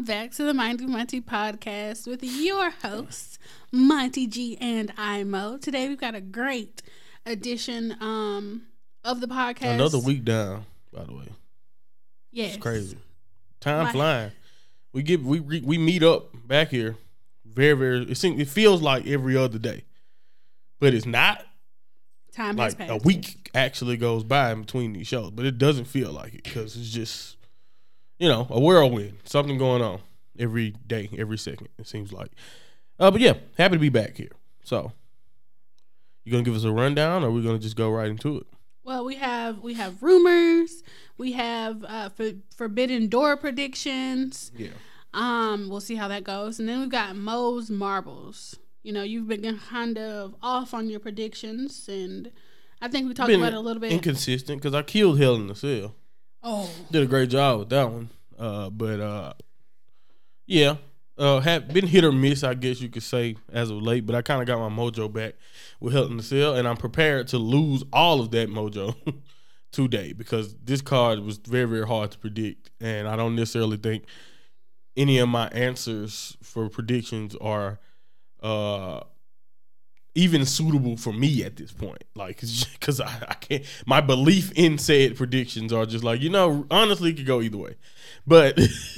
Welcome back to the Mighty Monty podcast with your hosts, Monty G and Imo. Today we've got a great edition um, of the podcast. Another week down, by the way. Yes. It's crazy. Time Like- flying. We get we we we meet up back here. Very very. It seems it feels like every other day, but it's not. Time has Like passed. a week actually goes by in between these shows, but it doesn't feel like it because it's just you know a whirlwind. Something going on every day, every second. It seems like. Uh, but yeah, happy to be back here. So, you gonna give us a rundown, or are we gonna just go right into it? Well, we have we have rumors. We have uh, for, forbidden door predictions. Yeah. Um, we'll see how that goes, and then we've got Mo's marbles. You know, you've been kind of off on your predictions, and I think we talked Been about it a little bit. inconsistent because I killed Hell in the Cell. Oh, Did a great job with that one. Uh, but uh, yeah, uh, have been hit or miss, I guess you could say, as of late. But I kind of got my mojo back with Hell in the Cell, and I'm prepared to lose all of that mojo today because this card was very, very hard to predict, and I don't necessarily think any of my answers for predictions are uh even suitable for me at this point like because I, I can't my belief in said predictions are just like you know honestly it could go either way but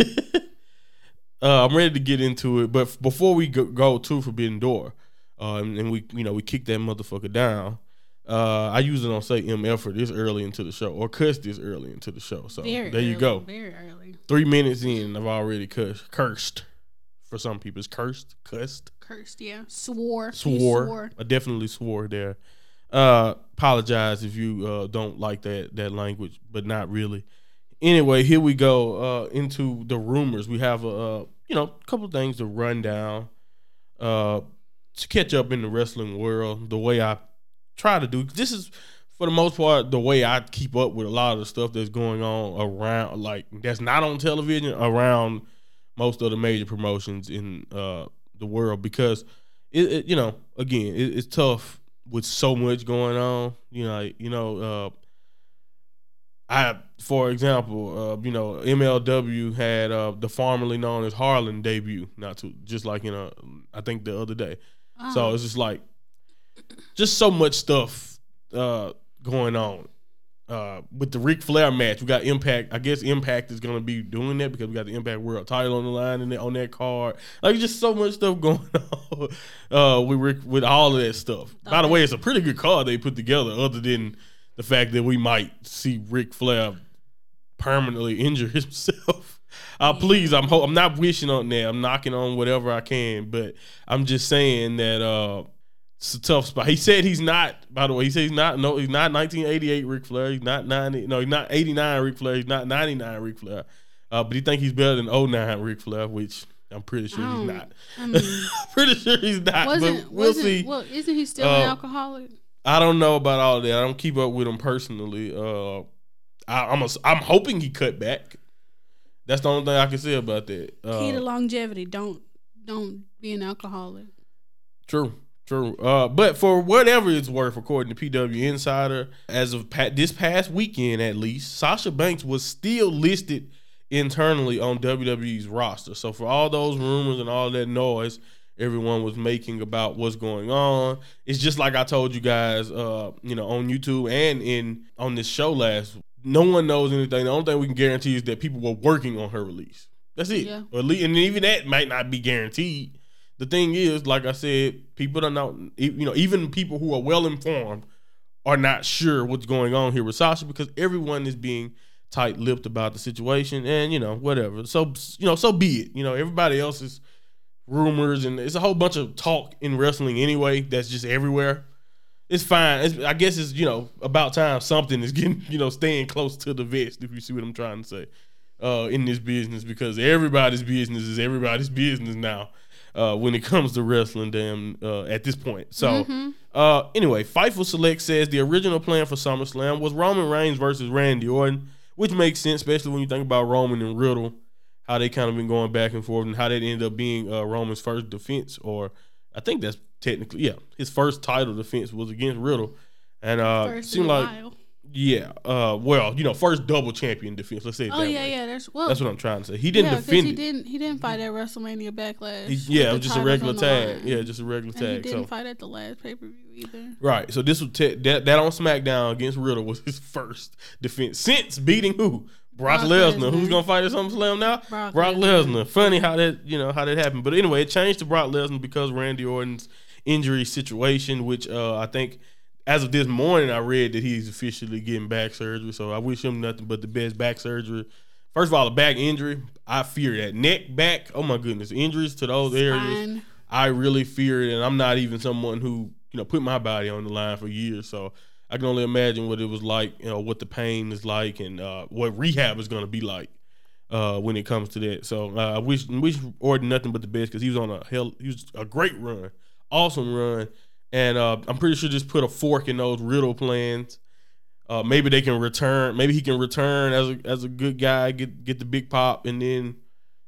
uh, i'm ready to get into it but before we go, go to forbidden door uh, and, and we you know we kick that motherfucker down uh, I usually don't say MF for this early into the show or cuss this early into the show. So very there you go Very early. three minutes in, I've already cursed. Cursed. For some people, it's cursed, cussed, Cursed, yeah. Swore. He swore. I definitely swore there. Uh, apologize if you uh, don't like that that language, but not really. Anyway, here we go uh, into the rumors. We have a uh, you know a couple of things to run down uh, to catch up in the wrestling world. The way I try to do this is for the most part the way I keep up with a lot of the stuff that's going on around like that's not on television around most of the major promotions in uh, the world because it, it you know again it, it's tough with so much going on you know you know uh, I for example uh, you know MLW had uh, the formerly known as Harland debut not to just like you know I think the other day Oh, so it's just like just so much stuff uh, going on. Uh, with the Ric Flair match, we got Impact. I guess Impact is gonna be doing that because we got the Impact World Title on the line and on that card. Like just so much stuff going on uh, with Rick, with all of that stuff. By the way, it's a pretty good card they put together. Other than the fact that we might see Ric Flair permanently injure himself. Uh, please, I'm ho- I'm not wishing on that. I'm knocking on whatever I can, but I'm just saying that uh, it's a tough spot. He said he's not. By the way, he said he's not. No, he's not 1988 Ric Flair. He's not 90. No, he's not 89 Ric Flair. He's not 99 Ric Flair. Uh, but he think he's better than 09 Ric Flair, which I'm pretty sure he's don't- I mean, pretty sure he's not. wasn't but we'll wasn't, see. Well, isn't he still an Uh, alcoholic? I don't know about all that. I don't keep up with him personally. Uh, I, I'm a, I'm hoping he cut back. That's the only thing I can say about that. Uh, Key to longevity. Don't don't be an alcoholic. True, true. Uh, but for whatever it's worth, according to PW Insider, as of pa- this past weekend at least, Sasha Banks was still listed internally on WWE's roster. So for all those rumors and all that noise everyone was making about what's going on, it's just like I told you guys, uh, you know, on YouTube and in on this show last. No one knows anything. The only thing we can guarantee is that people were working on her release. That's it. Yeah. Or at least, and even that might not be guaranteed. The thing is, like I said, people don't know. You know, even people who are well informed are not sure what's going on here with Sasha because everyone is being tight-lipped about the situation, and you know, whatever. So you know, so be it. You know, everybody else's rumors and it's a whole bunch of talk in wrestling anyway. That's just everywhere. It's fine. It's, I guess it's you know about time something is getting you know staying close to the vest. If you see what I'm trying to say, uh, in this business because everybody's business is everybody's business now. Uh, when it comes to wrestling, damn, uh, at this point. So, uh, anyway, Fightful Select says the original plan for SummerSlam was Roman Reigns versus Randy Orton, which makes sense, especially when you think about Roman and Riddle, how they kind of been going back and forth, and how that ended up being uh, Roman's first defense, or I think that's technically, yeah, his first title defense was against Riddle, and uh, First seemed like while. Yeah. Uh. Well, you know, first double champion defense. Let's say. It Oh yeah, way. yeah. There's well. That's what I'm trying to say. He didn't yeah, defend he it. didn't. He didn't fight at WrestleMania Backlash. He- yeah, it was just a regular tag. Yeah, just a regular And he tag. didn't So fight at the last pay per view either. right. So this was te- that that on SmackDown against Riddle was his first defense since beating who Brock, Brock Lesnar. Lesnar. Who's gonna fight at SummerSlam now? Brock Brock Lesnar. Lesnar. Funny how that you know how that happened. But anyway, it changed to Brock Lesnar because Randy Orton's injury situation, which uh, I think as of this morning I read that he's officially getting back surgery. So I wish him nothing but the best back surgery. First of all, a back injury, I fear that neck, back. Oh my goodness, injuries to those areas. I really fear it, and I'm not even someone who you know put my body on the line for years, so I can only imagine what it was like, you know, what the pain is like, and uh, what rehab is going to be like uh, when it comes to that. So uh, I wish wish Orton nothing but the best because he was on a hell, he was a great run, awesome run, and uh, I'm pretty sure just put a fork in those Riddle plans. Uh, maybe they can return. Maybe he can return as a as a good guy, get get the big pop, and then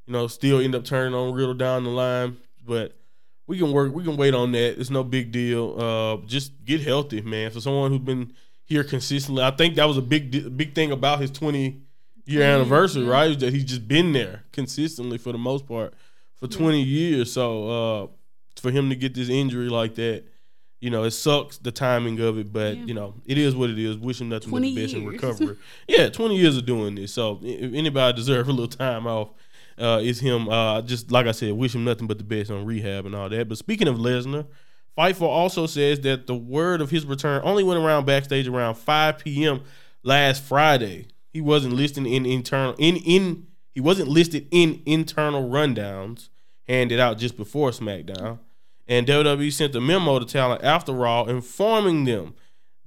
you know still end up turning on Riddle down the line. But we can work. We can wait on that. It's no big deal. Uh, just get healthy, man. For someone who's been here consistently, I think that was a big big thing about his 20 year Mhm, anniversary, right? Is that he's just been there consistently for the most part for 20 years. So uh, for him to get this injury like that, you know, it sucks the timing of it, but Yeah. you know, it is what it is. Wish him nothing but the best in years. recovery. yeah, 20 years of doing this. So if anybody deserve a little time off, uh, it's him. Uh, just like I said, wish him nothing but the best on rehab and all that. But speaking of Lesnar, Fightful also says that the word of his return only went around backstage around 5 p.m. last Friday. He wasn't listed in internal in in he wasn't listed in internal rundowns handed out just before SmackDown. And WWE sent a memo to talent after Raw informing them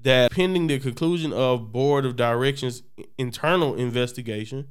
that pending the conclusion of Board of Directions internal investigation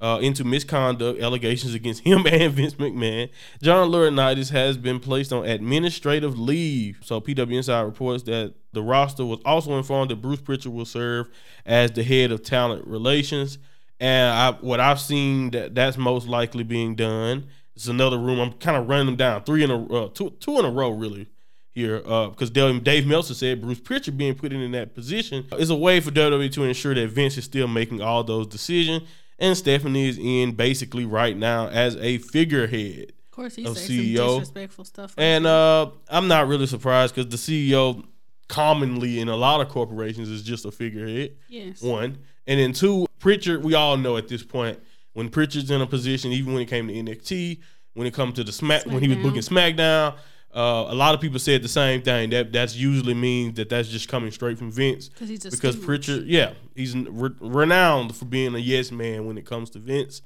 uh, into misconduct allegations against him and Vince McMahon, John Laurinaitis has been placed on administrative leave. So PW Inside reports that the roster was also informed that Bruce Pritchard will serve as the head of talent relations. And I, what I've seen that that's most likely being done. It's another room. I'm kind of running them down, three in a uh, two two in a row, really here Uh, because Dave, Dave Meltzer said Bruce Pritchard being put in that position is a way for WWE to ensure that Vince is still making all those decisions, and Stephanie is in basically right now as a figurehead. Of course, he of CEO. some disrespectful stuff. like And uh, I'm not really surprised because the CEO commonly in a lot of corporations is just a figurehead. yes, One and then two, Pritchard. We all know at this point when Pritchard's in a position, even when it came to NXT, when it comes to the Smack, when he was booking SmackDown, uh, a lot of people said the same thing. That that's usually means that that's just coming straight from Vince because he's a because stooge. Pritchard, yeah, he's re- renowned for being a yes man when it comes to Vince.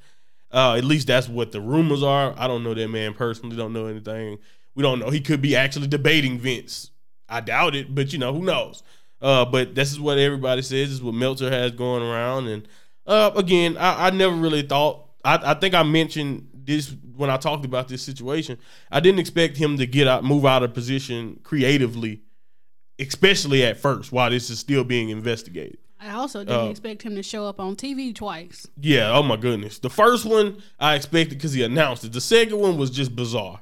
Uh, at least that's what the rumors are. I don't know that man personally. Don't know anything. We don't know. He could be actually debating Vince. I doubt it, but you know who knows. Uh, but this is what everybody says. This is what Meltzer has going around. And uh, again, I, I never really thought. I, I think I mentioned this when I talked about this situation. I didn't expect him to get out, move out of position creatively, especially at first, while this is still being investigated. I also didn't uh, expect him to show up on TV twice. Yeah, oh my goodness. The first one I expected because he announced it. The second one was just bizarre.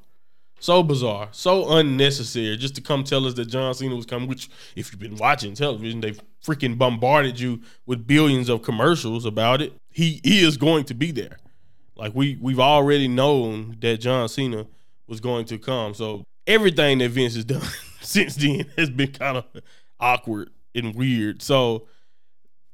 So bizarre. So unnecessary just to come tell us that John Cena was coming, which, if you've been watching television, they freaking bombarded you with billions of commercials about it. He, he is going to be there. Like we we've already known that John Cena was going to come. So everything that Vince has done since then has been kind of awkward and weird. So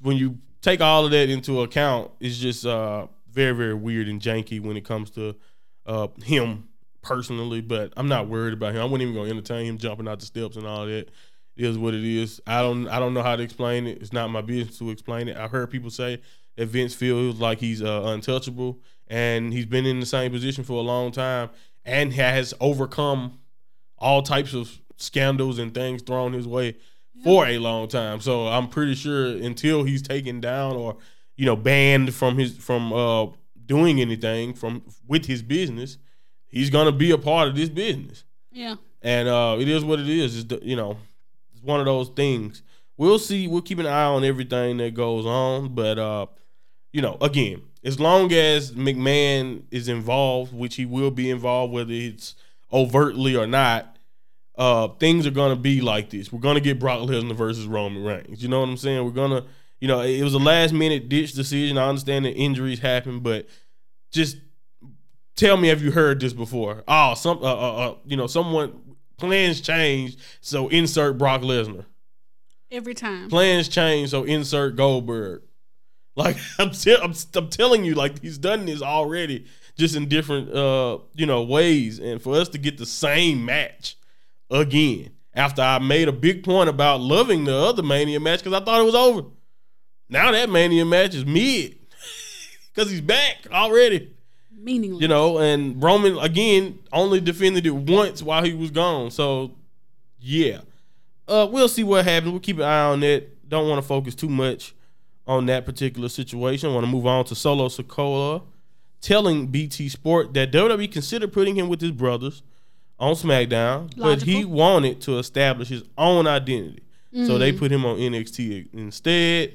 when you take all of that into account, it's just uh, very, very weird and janky when it comes to uh, him personally. But I'm not worried about him. I wasn't even gonna entertain him jumping out the steps and all that. It is what it is. I don't I don't know how to explain it. It's not my business to explain it. I've heard people say that Vince feels like he's uh, untouchable, and he's been in the same position for a long time, and has overcome all types of scandals and things thrown his way for a long time. So I'm pretty sure until he's taken down or you know banned from his from uh doing anything from with his business, he's gonna be a part of this business. Yeah, And uh it is what it is. It's the, you know it's one of those things. We'll see. We'll keep an eye on everything that goes on, but uh you know again, as long as McMahon is involved, which he will be involved, whether it's overtly or not, uh, things are gonna be like this. We're gonna get Brock Lesnar versus Roman Reigns. You know what I'm saying? We're gonna You know, it was a last minute ditch decision. I understand that injuries happen, but just tell me, have you heard this before? Oh, some, uh, uh, uh, you know, someone plans changed, so insert Brock Lesnar. Every time. Plans change, so insert Goldberg. Like I'm, t- I'm, I'm telling you, like he's done this already, just in different, uh, you know, ways. And for us to get the same match again, after I made a big point about loving the other Mania match because I thought it was over. Now that Mania match is mid because he's back already. Meaningless. You know, and Roman again only defended it once while he was gone. So yeah. Uh we'll see what happens. We'll keep an eye on that. Don't want to focus too much on that particular situation. Want to move on to Solo Sikoa telling BT Sport that WWE considered putting him with his brothers on SmackDown, but he wanted to establish his own identity. So Mm. they put him on NXT instead.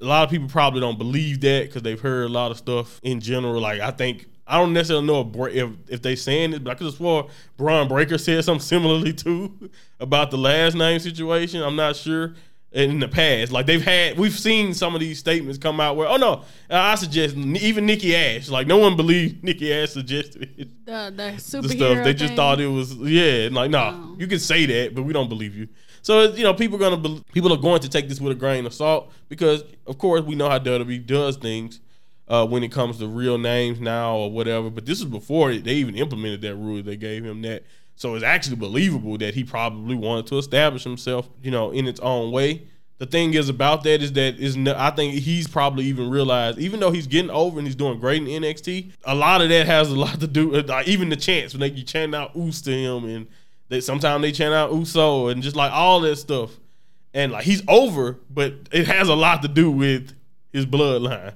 A lot of people probably don't believe that because they've heard a lot of stuff in general. Like I think I don't necessarily know if if, they saying it, but I could have swore Bron Breakker said something similarly too about the last name situation. I'm not sure. In the past, like they've had, we've seen some of these statements come out where, oh no, I suggest even Nikki Ash, like no one believed Nikki Ash suggested it the the the stuff. They just thing. thought it was yeah, like nah, Oh. you can say that, but we don't believe you. So you know, people are gonna people are going to take this with a grain of salt because of course we know how WWE does things uh, when it comes to real names now or whatever. But this is before they even implemented that rule. They gave him that, so it's actually believable that he probably wanted to establish himself, you know, in its own way. The thing is about that is that is no, I think he's probably even realized, even though he's getting over and he's doing great in NXT, a lot of that has a lot to do like, even the chance when they you chant out Oos to him and they sometimes they chant out Uso and just like all that stuff. And like he's over, but it has a lot to do with his bloodline.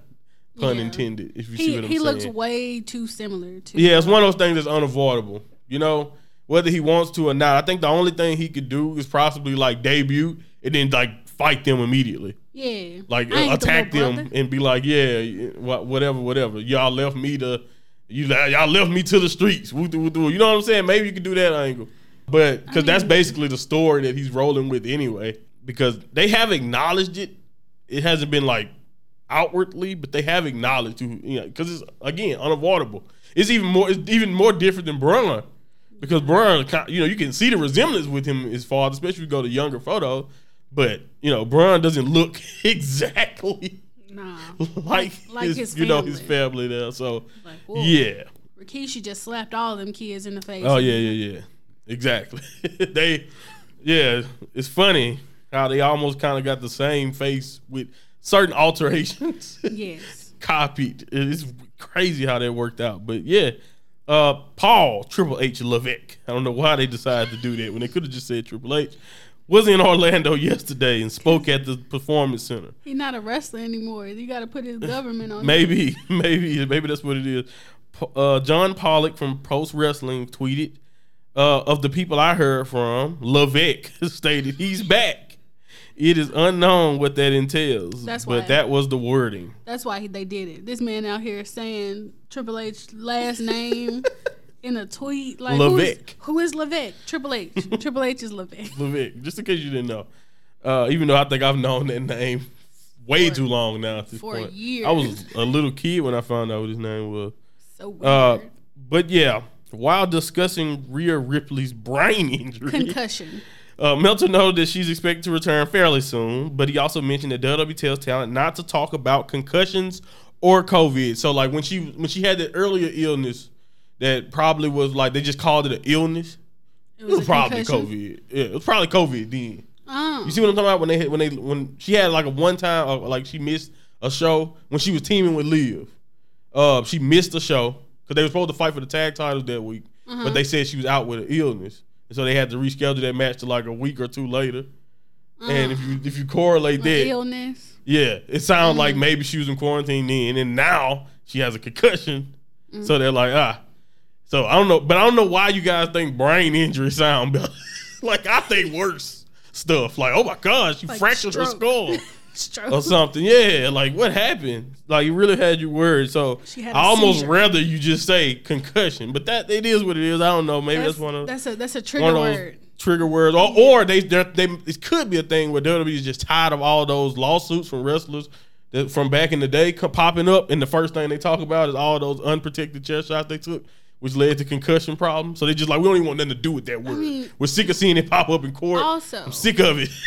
Pun Yeah. intended, if you see what I'm he saying. He looks way too similar to. Yeah, it's one of those things that's unavoidable. You know, whether he wants to or not. I think the only thing he could do is possibly like debut and then like fight them immediately. Yeah. Like ain't the attack them brother. and be like, yeah, whatever, whatever. Y'all left me to you y'all left me to the streets. Woo, doo, woo, doo. You know what I'm saying? Maybe you could do that angle. But because that's mean- basically the story that he's rolling with anyway. Because they have acknowledged it. It hasn't been like outwardly, but they have acknowledged to you know because it's again unavoidable. It's even more it's even more different than Bron because Bron, you know, you can see the resemblance with him as far, especially if you go to younger photos. But you know, Bron doesn't look exactly Nah. like, like his, his you know his family. there. So Like, yeah, Rikishi just slapped all them kids in the face. oh yeah, yeah, yeah, exactly. they, yeah, it's funny how they almost kind of got the same face with certain alterations. Yes. copied. It's crazy how that worked out. But yeah, uh, Paul Triple H Levesque. I don't know why they decided to do that when they could have just said Triple H. Was in Orlando yesterday and spoke at the Performance Center. He's not a wrestler anymore. You got to put his government on. Maybe, maybe, maybe that's what it is. Uh, John Pollock from Post Wrestling tweeted, uh, "Of the people I heard from, Levesque stated he's back. It is unknown what that entails, That's but why- that was the wording." That's why he, they did it. This man out here saying Triple H last name in a tweet. Like Levesque. Who is Levesque? Triple H. Triple H is Levesque. Levesque, just in case you didn't know. Uh, even though I think I've known that name way For- too long now at this for point. years. I was a little kid when I found out what his name was. So weird. Uh, but yeah, while discussing Rhea Ripley's brain injury, Concussion. uh, Meltzer noted that she's expected to return fairly soon, but he also mentioned that WWE tells talent not to talk about concussions or COVID. So like when she when she had that earlier illness that probably was like they just called it an illness. It It was probably concussion? COVID. Yeah, it was probably COVID then. Oh. You see what I'm talking about when they hit- when they when she had like a one time uh, like she missed a show when she was teaming with Liv. Uh, she missed a show because they were supposed to fight for the tag titles that week, Uh-huh. but they said she was out with an illness, and so they had to reschedule that match to like a week or two later. And if you if you correlate that, illness. yeah, it sounds Mm. like maybe she was in quarantine then, and now she has a concussion. Mm. So they're like, ah. So I don't know, but I don't know why you guys think brain injury sound better. like I think worse stuff. Like, oh my gosh, she Like fractured her skull Stroke. or something. Yeah, like what happened? Like you really had your worried. So I almost seizure. rather you just say concussion, but that it is what it is. I don't know. Maybe that's, that's, one of that's a that's a trigger one of those word. trigger words, or or they they it could be a thing where WWE is just tired of all those lawsuits from wrestlers that from back in the day popping up, and the first thing they talk about is all those unprotected chair shots they took. Which led to concussion problems. So they just like we don't even want nothing to do with that word. mean- We're sick of seeing it pop up in court. Also- I'm sick of it.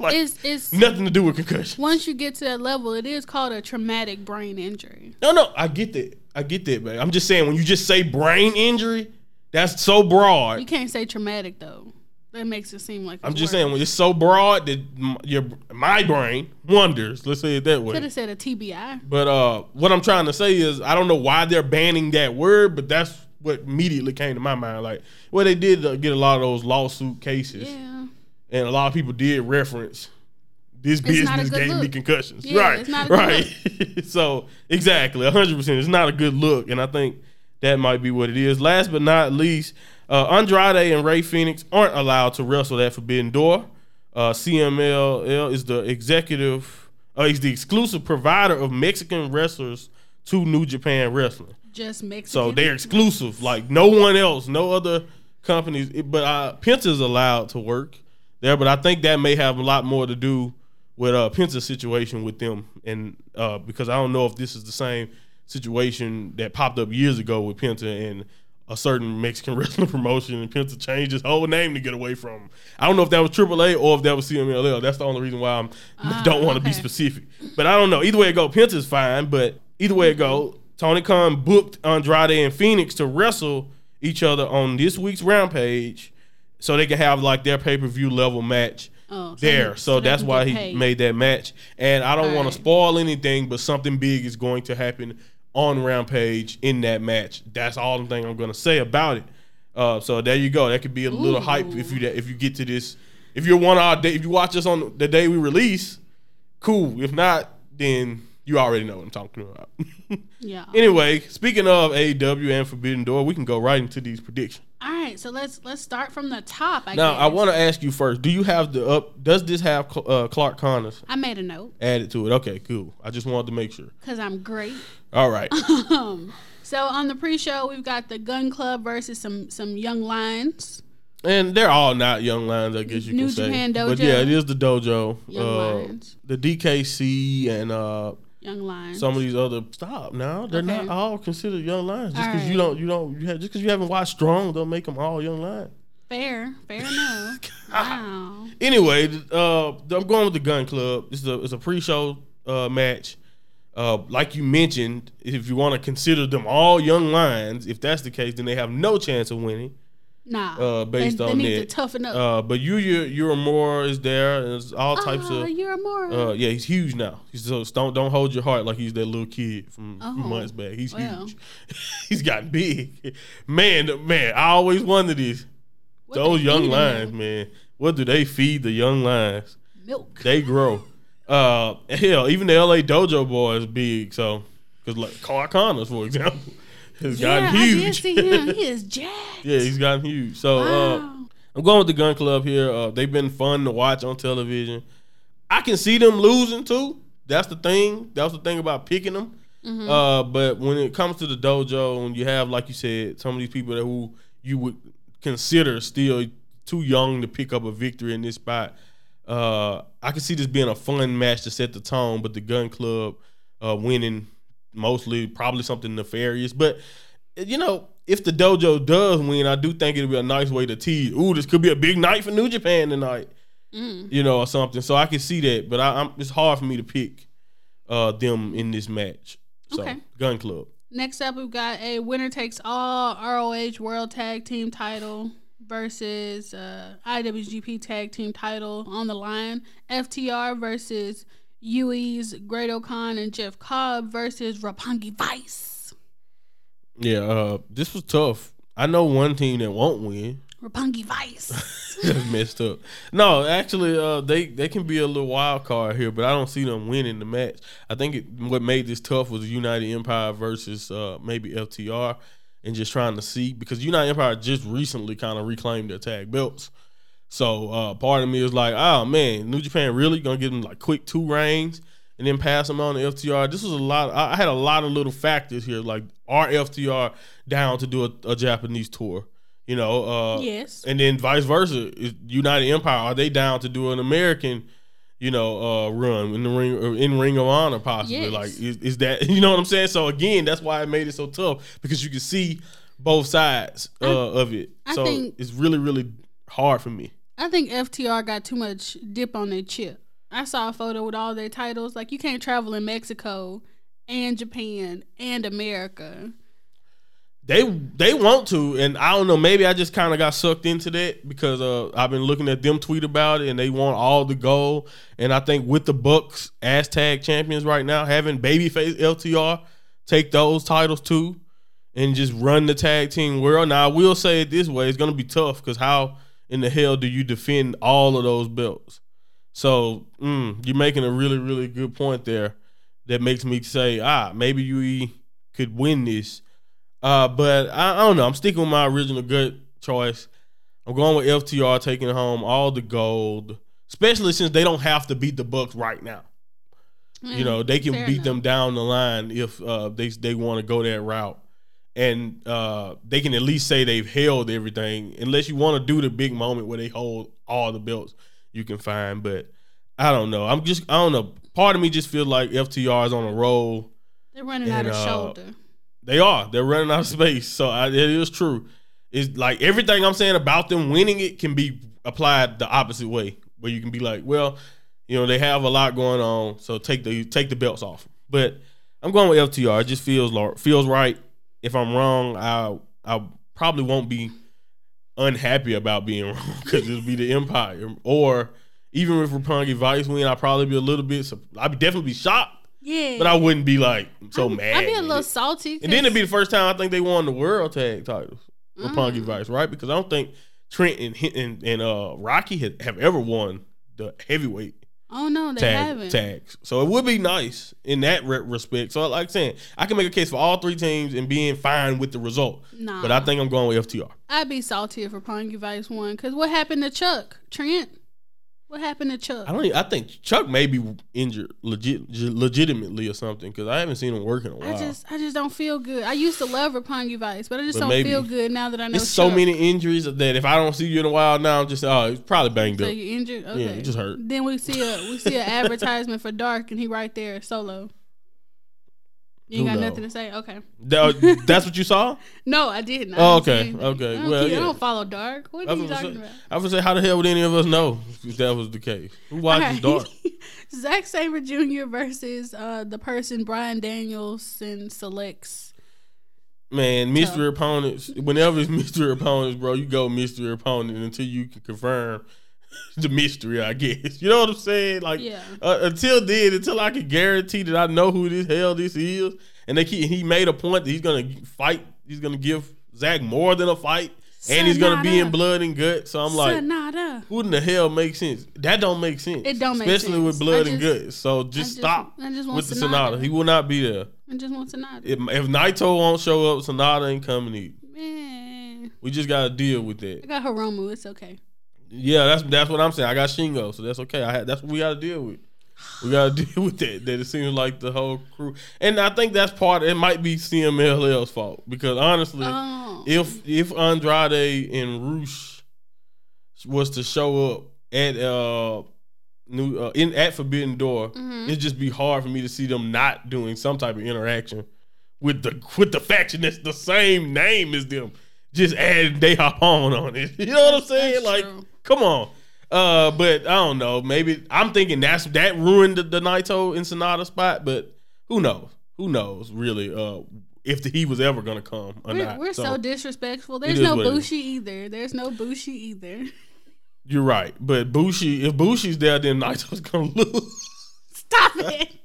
like It's it's nothing to do with concussion. once you get to that level, it is called a traumatic brain injury. No, no, I get that. I get that, but I'm just saying when you just say brain injury, that's so broad. You can't say traumatic though. That makes it seem like I'm just worse. saying when it's so broad that m- your my brain wonders. Let's say it that way. Could have said a TBI. But uh, what I'm trying to say is I don't know why they're banning that word, but that's what immediately came to my mind. Like, well, they did uh, get a lot of those lawsuit cases, Yeah. And a lot of people did reference this It's not a business gave me concussions. Yeah, right, it's not a good right. so exactly, 100. percent It's not a good look, and I think that might be what it is. Last but not least, uh, Andrade and Rey Fenix aren't allowed to wrestle at Forbidden Door. Uh, CMLL is the executive, uh, he's the exclusive provider of Mexican wrestlers to New Japan Wrestling. Just Mexican. So they're exclusive, like no one else, no other companies. But uh, Penta's allowed to work there, but I think that may have a lot more to do with uh, Penta's situation with them, and uh, because I don't know if this is the same situation that popped up years ago with Penta and a certain Mexican wrestling promotion, and Penta changed his whole name to get away from. Him. I don't know if that was AAA or if that was CMLL. That's the only reason why I'm, don't want to be specific. But I don't know. Either way it go, Penta's fine. But either way it go, Tony Khan booked Andrade and Fenix to wrestle each other on this week's Rampage, so they could have like their pay per view level match Oh, so there. So, so that's why he paid. made that match. And I don't want Alright. to spoil anything, but something big is going to happen on Rampage in that match. That's all the thing I'm going to say about it. Uh, so there you go. That could be a little hype if you if you get to this. If you're one of our day, if you watch us on the day we release, cool. If not, then you already know what I'm talking about. Yeah. anyway, speaking of AEW and Forbidden Door, we can go right into these predictions. All right, so let's let's start from the top. I Now, guess. I want to ask you first: Do you have the up? Does this have uh, Clark Connors I made a note added to it? Okay, cool. I just wanted to make sure. because I'm great. All right. Um, so on the pre-show, we've got the Gun Club versus some some young lions. and they're all not young lions, I guess you New can say. Japan But yeah, it is the dojo. Young uh, Lions. The DKC and uh, Young lions. some of these other. Stop now. They're Okay. not all considered young lions. Just because All you don't, you don't, you have, just because you haven't watched Strong, don't make them all young lions. fair, fair enough. wow. Anyway, uh, I'm going with the Gun Club. It's a it's a pre-show uh, match. Uh, like you mentioned, if you want to consider them all young lions, if that's the case, then they have no chance of winning. Nah. Uh, based they, on they need that. to toughen up. Uh, but you, you, Uemura is there. And there's all types Ah, of. you're more. Uh, yeah, he's huge now. He's so don't don't hold your heart like he's that little kid from Oh, months back. He's well. huge. he's gotten big. Man, man, I always wonder this. What Those young lions, man. What do they feed the young lions? Milk. They grow. Uh, hell, even the LA Dojo boy is big. So, because like Clark Connors, for example, has yeah, gotten I did huge. see him. He is jacked. yeah, he's gotten huge. So, uh, Wow. I'm going with the Gun Club here. Uh, they've been fun to watch on television. I can see them losing too. That's the thing. That's the thing about picking them. Mm-hmm. Uh, but when it comes to the dojo, and you have, like you said, some of these people that who you would consider still too young to pick up a victory in this spot, uh, I can see this being a fun match to set the tone. But the Gun Club uh, winning mostly probably something nefarious. But you know, if the dojo does win, I do think it'll be a nice way to tease. Ooh, this could be a big night for New Japan tonight. Mm. You know, or something. So I can see that, but I, I'm, it's hard for me to pick uh, them in this match. So Okay. Gun Club. Next up, we've got a winner takes all ROH World Tag Team title versus uh, IWGP Tag Team title on the line. FTR versus UE's Great-O-Khan and Jeff Cobb versus Roppongi Vice. Yeah, uh, this was tough. I know one team that won't win. Roppongi Vice. That's messed up. No, actually, uh, they they can be a little wild card here, but I don't see them winning the match. I think it, what made this tough was United Empire versus uh, maybe FTR, and just trying to see because United Empire just recently kind of reclaimed their tag belts. So uh, part of me is like, oh man, New Japan really gonna give them like quick two reigns and then pass them on to FTR. This was a lot. I I had a lot of little factors here, like are FTR down to do a, a Japanese tour? You know, uh, Yes. and then vice versa. Is United Empire are they down to do an American, you know, uh, run in the ring or in Ring of Honor possibly? Yes. Like, is, is that you know what I'm saying? So again, that's why it made it so tough because you can see both sides uh, of it. I so it's really really hard for me. I think FTR got too much dip on their chip. I saw a photo with all their titles. Like you can't travel in Mexico and Japan and America. They they want to, and I don't know. Maybe I just kind of got sucked into that because uh, I've been looking at them tweet about it, and they want all the gold. And I think with the Bucks as tag champions right now, having babyface FTR take those titles too, and just run the tag team world. Now I will say it this way: it's gonna be tough because how in the hell do you defend all of those belts? So mm, you're making a really really good point there. That makes me say, ah, maybe you could win this. Uh, but I, I don't know. I'm sticking with my original gut choice. I'm going with FTR taking home all the gold, especially since they don't have to beat the Bucks right now. You know, they can Mm, beat enough. them down the line if uh, they they want to go that route, and uh, they can at least say they've held everything. Unless you want to do the big moment where they hold all the belts you can find, but I don't know. I'm just I don't know. Part of me just feels like FTR is on a roll. They're running out of uh, shoulder. They are. They're running out of space. So I, it is true. It's like everything I'm saying about them winning it can be applied the opposite way, where you can be like, well, you know, they have a lot going on, so take the take the belts off. But I'm going with FTR. It just feels feels right. If I'm wrong, I I probably won't be unhappy about being wrong because it'll be the Empire. Or even if Roppongi Vice win, I'd probably be a little bit. I'd definitely be shocked, Yeah, but I wouldn't be like so I'm- mad. I'd be a little it. salty. And then it'd be the first time I think they won the world tag titles, Roppongi Mm. Vice, right? Because I don't think Trent and and, and uh, Rocky have, have ever won the heavyweight Oh no, they tag haven't. tags. So it would be nice in that re- respect. So like I saying, I can make a case for all three teams and being fine with the result. Nah, But I think I'm going with FTR. I'd be salty if Roppongi Vice won. Cause what happened to Chuck Trent? What happened to Chuck? I don't. Even, I think Chuck may be injured legit, legitimately or something because I haven't seen him work in a while. I just, I just don't feel good. I used to love Roppongi Vice, but I just But don't maybe- feel good now that I know. It's so many injuries that if I don't see you in a while now, I'm just oh, he's probably banged So up. you injured? Okay. Yeah, it just hurt. Then we see a we see an advertisement for Dark, and he right there solo. You ain't got know? nothing to say. Okay. That- that's what you saw. No, I didn't. I Oh, didn't okay, okay. I don't, Well, yeah. I don't follow Dark. What are you talking gonna about? I was say, how the hell would any of us know if that was the case? Who watches right. Dark? Zack Sabre Jr. versus uh, the person Bryan Danielson selects. Man, mystery opponents. Whenever it's mystery opponents, bro, you go mystery opponent until you can confirm the mystery. I guess you know what I'm saying. Like Yeah. uh, until then, until I can guarantee that I know who this hell this is, and they keep, he made a point that he's gonna fight. He's gonna give Zack more than a fight, and he's gonna be in blood and guts. So I'm like, Sanada. who in the hell makes sense? That don't make sense. It don't make especially sense. with blood I and just- guts. So just, just- stop I just want with the Sanada. Sanada. He will not be there. I just want Sanada. If, if Naito won't show up, Sanada ain't coming either. Man, We just gotta deal with that. I got Hiromu. It's okay. Yeah, that's that's what I'm saying. I got Shingo, so that's okay. I had, that's what we gotta deal with. We gotta deal with that. That it seems like the whole crew, and I think that's part. Of it might be CMLL's fault because honestly, Oh, if if Andrade and Rush was to show up at uh new uh, in at Forbidden Door, Mhm. it'd just be hard for me to see them not doing some type of interaction with the with the faction that's the same name as them. Just adding they hop on on it. You know what I'm saying? That's like, true. Come on. Uh, but I don't know. Maybe I'm thinking that's that ruined the, the Naito and Sanada spot. But who knows? Who knows really? Uh, if he was ever gonna come or we're, not. we're so, disrespectful. There's no what it is. Bushi either. There's no Bushi either. You're right, but Bushi, if Bushi's there, then Naito's gonna lose. Stop it.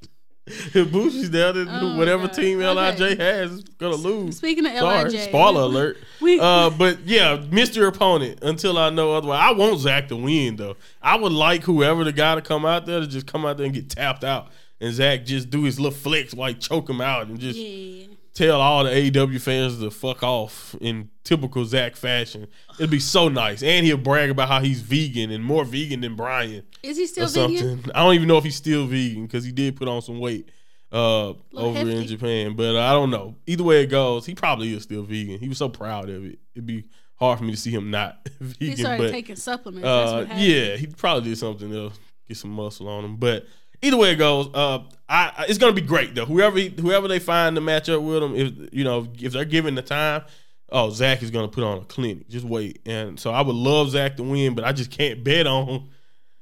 if Bushi's there, then Oh, whatever team Lij Okay. has is gonna lose. Speaking of Sorry, Lij, spoiler alert. We, Uh, but yeah, mystery opponent. Until I know otherwise, I want Zack to win though. I would like whoever the guy to come out there to just come out there and get tapped out, and Zack just do his little flex like choke him out and just yeah. Tell all the AEW fans to fuck off in typical Zack fashion. It'd be so nice, and he'll brag about how he's vegan and more vegan than Brian Is he still something. vegan? I don't even know if he's still vegan because he did put on some weight uh, over in. Japan. But I don't know. Either way it goes, he probably is still vegan. He was so proud of it. It'd be hard for me to see him not vegan. He started but taking supplements. That's uh, yeah, he probably did something to get some muscle on him. But either way it goes, uh, I, I it's gonna be great though. Whoever he, whoever they find to match up with him, if you know if they're given the time, oh Zack is gonna put on a clinic. Just wait. And so I would love Zack to win, but I just can't bet on.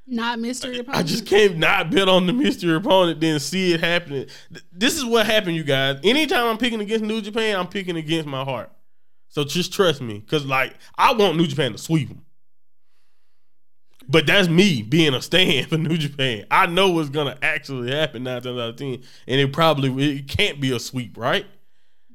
Not mystery opponent. I just can't not bet on the mystery opponent, then see it happening. This is what happened, you guys. Anytime I'm picking against New Japan, I'm picking against my heart. So just trust me, because like I want New Japan to sweep them. But that's me being a stand for New Japan. I know what's gonna actually happen nine times out of ten, and it probably it can't be a sweep, right?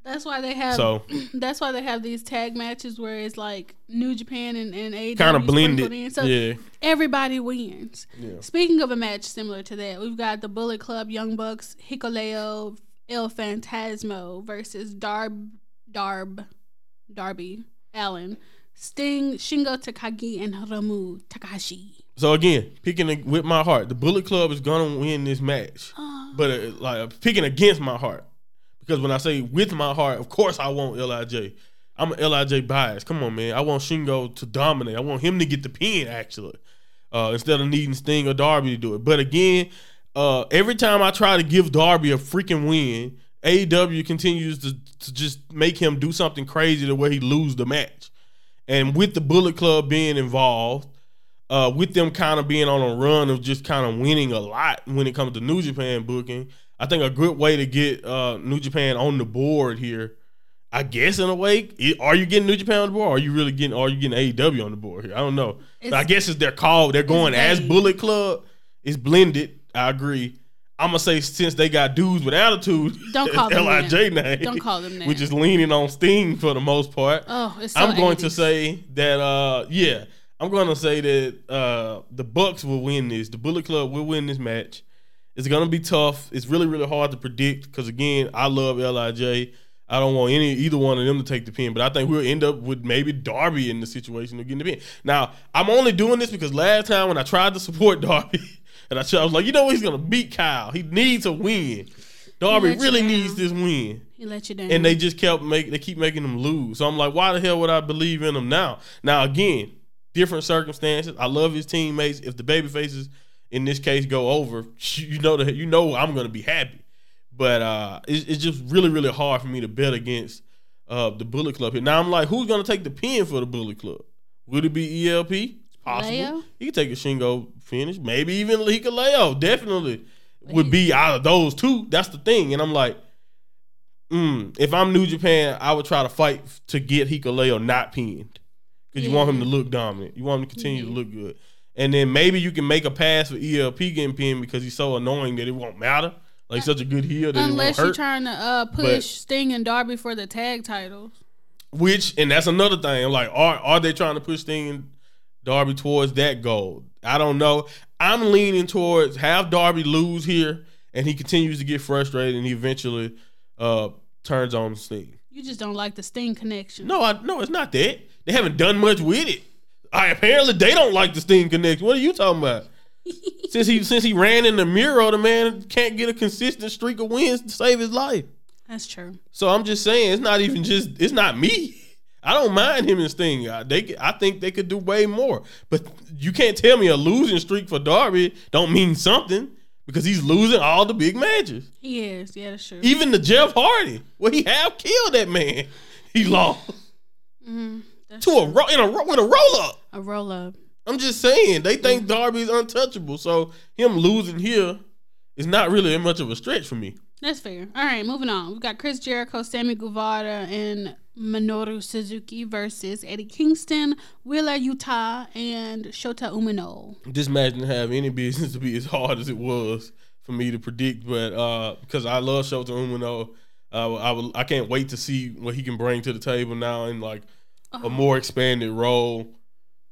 That's why they have. So- that's why they have these tag matches where it's like New Japan and, and AEW Kind of blended. in. So yeah, everybody wins. Yeah. Speaking of a match similar to that, we've got the Bullet Club Young Bucks, Hikuleo, El Fantasmo versus Darb, Darb, Darby Allin, Sting, Shingo Takagi, and Ramu Takahashi. So again, picking with my heart, the Bullet Club is gonna win this match. Uh, but uh, like picking against my heart because when I say with my heart, of course I want Lij. I'm an Lij bias. Come on, man. I want Shingo to dominate. I want him to get the pin actually, uh, instead of needing Sting or Darby to do it. But again, uh, every time I try to give Darby a freaking win, AEW continues to, to just make him do something crazy to where he lose the match. And with the Bullet Club being involved, uh, with them kind of being on a run of just kind of winning a lot when it comes to New Japan booking, I think a good way to get uh, New Japan on the board here, I guess in a way, i- are you getting New Japan on the board? Or are you really getting? Are you getting AEW on the board here? I don't know. But I guess it's their call. They're going as. Bullet Club. It's blended. I agree. I'm gonna say since they got dudes with attitude, Don't call them Lij that. name. Don't call them that. Which just leaning on Sting for the most part. oh, it's so I'm going to say that uh yeah, I'm going to say that uh the Bucks will win this. The Bullet Club will win this match. It's going to be tough. It's really really hard to predict cuz again, I love Lij. I don't want any either one of them to take the pin, but I think we'll end up with maybe Darby in the situation of getting the pin. Now, I'm only doing this because last time when I tried to support Darby, and I, I was like, you know what, he's gonna beat Kyle. He needs a win. Darby really needs this win He let you down. and they just kept make they keep making them lose. So I'm like, why the hell would I believe in them now? Now again, different circumstances. I love his teammates. If the baby faces in this case go over, you know that you know I'm gonna be happy. But uh, it's, it's just really really hard for me to bet against uh, the Bullet Club here. Now I'm like, who's gonna take the pin for the Bullet Club? Would it be ELP? Possible. Leo? He could take a Shingo finish. Maybe even Hikuleo. Definitely would be out of those two. That's the thing. And I'm like, mm, if I'm New Japan, I would try to fight to get Hikuleo not pinned. Because you want him to look dominant. You want him to continue to look good. And then maybe you can make a pass for ELP getting pinned because he's so annoying that it won't matter. Like such a good heel that Unless you're trying to uh, push But- Sting and Darby for the tag titles. Which and that's another thing. Like, are are they trying to push Sting and Darby towards that goal? I don't know. I'm leaning towards have Darby lose here, and he continues to get frustrated, and he eventually uh turns on the Sting. You just don't like the Sting connection. No, I no, it's not that. They haven't done much with it. I apparently they don't like the Sting connection. What are you talking about? since he since he ran in the mirror, the man can't get a consistent streak of wins to save his life. That's true. So I'm just saying, it's not even just it's not me. I don't mind him and Sting. I, they, I think they could do way more. But you can't tell me a losing streak for Darby don't mean something because he's losing all the big matches. He is. Yeah, that's true. Even the Jeff Hardy, well, he have killed that man, he lost Mhm. To a ro- in a ro- with a roll up. a roll up. I'm just saying they think Darby's untouchable. So him losing here is not really much of a stretch for me. That's fair. All right, moving on. We've got Chris Jericho, Sammy Guevara, and Minoru Suzuki versus Eddie Kingston, Wheeler Yuta, and Shota Umino. this match didn't have any business to be as hard as it was for me to predict, but uh, because I love Shota Umino, uh, I will, I can't wait to see what he can bring to the table now in like a more expanded role.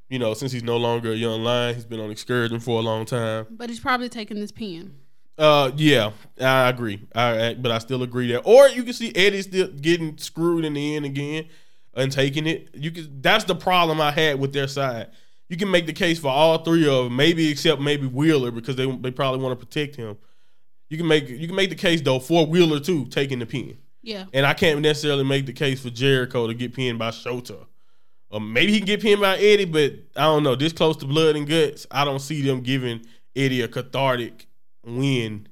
You know, since he's no longer a young lion, he's been on excursion for a long time. But he's probably taking this pin. Uh, yeah, I agree. I, but I still agree that. Or you can see Eddie still getting screwed in the end again and taking it. You can. That's the problem I had with their side. You can make the case for all three of them, maybe except maybe Wheeler because they they probably want to protect him. You can make you can make the case though for Wheeler too taking the pin, Yeah. and I can't necessarily make the case for Jericho to get pinned by Shota. Or maybe he can get pinned by Eddie, but I don't know. This close to blood and guts, I don't see them giving Eddie a cathartic win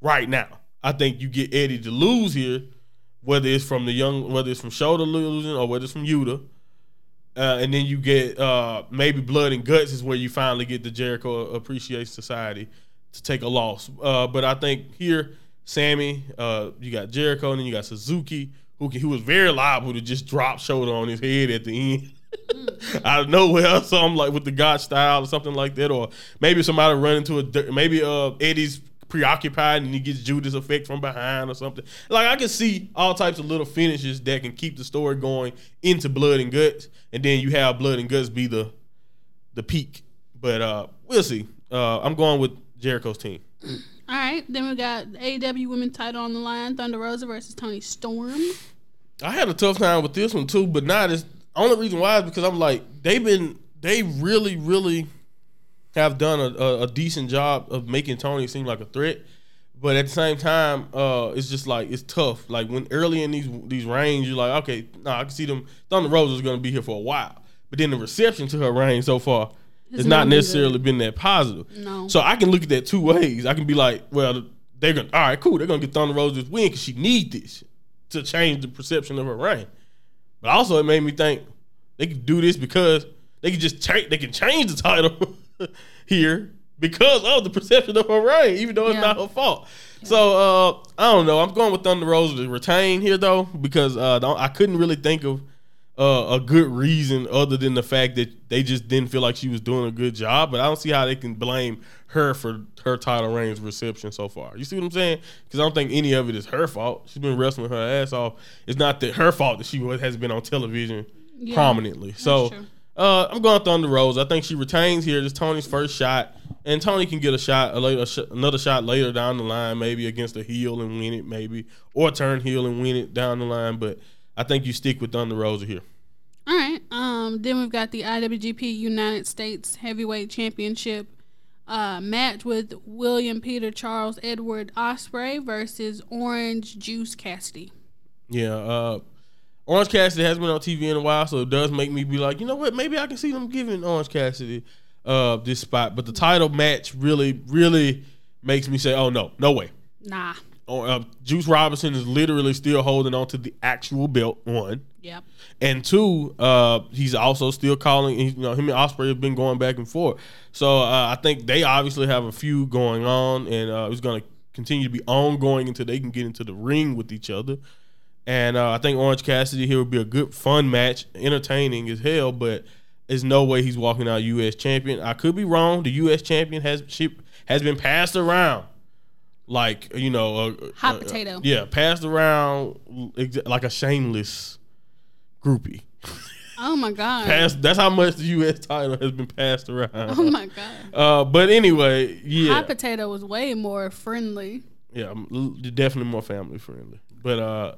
right now. I think you get Eddie to lose here, whether it's from the young, whether it's from Shota losing or whether it's from Yuta. Uh, and then you get uh, maybe blood and guts is where you finally get the Jericho Appreciation Society to take a loss. Uh, but I think here, Sammy, uh, you got Jericho, and then you got Suzuki, who who was very liable to just drop Shota on his head at the end. out of nowhere, something like with the Gotch style or something like that, or maybe somebody run into a maybe uh Eddie's preoccupied and he gets Judas effect from behind or something. Like I can see all types of little finishes that can keep the story going into blood and guts, and then you have blood and guts be the the peak. But uh we'll see. Uh I'm going with Jericho's team. All right, then we got AW Women Title on the line: Thunder Rosa versus Toni Storm. I had a tough time with this one too, but not as only reason why is because I'm like they've been they really really have done a, a, a, decent job of making Toni seem like a threat. But at the same time, uh, it's just like it's tough. Like when early in these these reigns, you're like, okay, no, nah, I can see them. Thunder Rosa is going to be here for a while, but then the reception to her reign so far has not necessarily been that positive. No. So I can look at that two ways. I can be like, well, they're gonna all right, cool. They're gonna get Thunder Rosa this win because she need this to change the perception of her reign. But also, it made me think they could do this because they can just change. They can change the title here because of the perception of her reign, even though it's yeah. not her fault. Yeah. So uh, I don't know. I'm going with Thunder Rosa to retain here though because uh, I couldn't really think of uh, a good reason other than the fact that they just didn't feel like she was doing a good job. But I don't see how they can blame her for her title reign's reception so far. You see what I'm saying? Because I don't think any of it is her fault. She's been wrestling her ass off. It's not that her fault that she has been on television yeah, prominently. So uh, I'm going Thunder Rosa. I think she retains here. This Toni's first shot, and Tony can get a shot, a later, a sh- another shot later down the line, maybe against a heel and win it, maybe, or turn heel and win it down the line. But I think you stick with Thunder Rosa here. All right. Um. Then we've got the IWGP United States Heavyweight Championship uh, match with William Peter Charles Edward Ospreay versus Orange Juice Cassidy. Yeah. Uh, Orange Cassidy has been on TV in a while, so it does make me be like, you know what? Maybe I can see them giving Orange Cassidy uh, this spot. But the title match really, really makes me say, oh no, no way. Nah. Uh, Juice Robinson is literally still holding on to the actual belt. One. Yep. And two, uh, he's also still calling. You know, him and Ospreay have been going back and forth. So uh, I think they obviously have a few going on, and uh, it's going to continue to be ongoing until they can get into the ring with each other. And uh, I think Orange Cassidy here would be a good, fun match, entertaining as hell. But there's no way he's walking out U.S. champion. I could be wrong. The U.S. champion has has been passed around like you know, a, hot potato. yeah, passed around like a shameless groupie. Oh my god! Passed, that's how much the U.S. title has been passed around. Oh my god! Uh, but anyway, yeah, hot potato was way more friendly. Yeah, definitely more family friendly. But uh,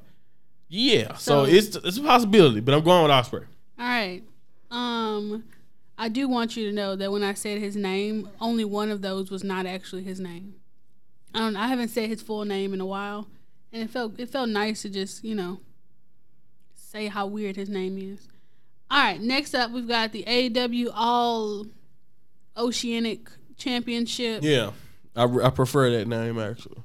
yeah, so, so it's it's a possibility. But I'm going with Ospreay. All right. Um, I do want you to know that when I said his name, only one of those was not actually his name. I don't. I haven't said his full name in a while, and it felt it felt nice to just you know say how weird his name is. All right, next up we've got the AEW All Oceanic Championship. Yeah, I, I prefer that name actually.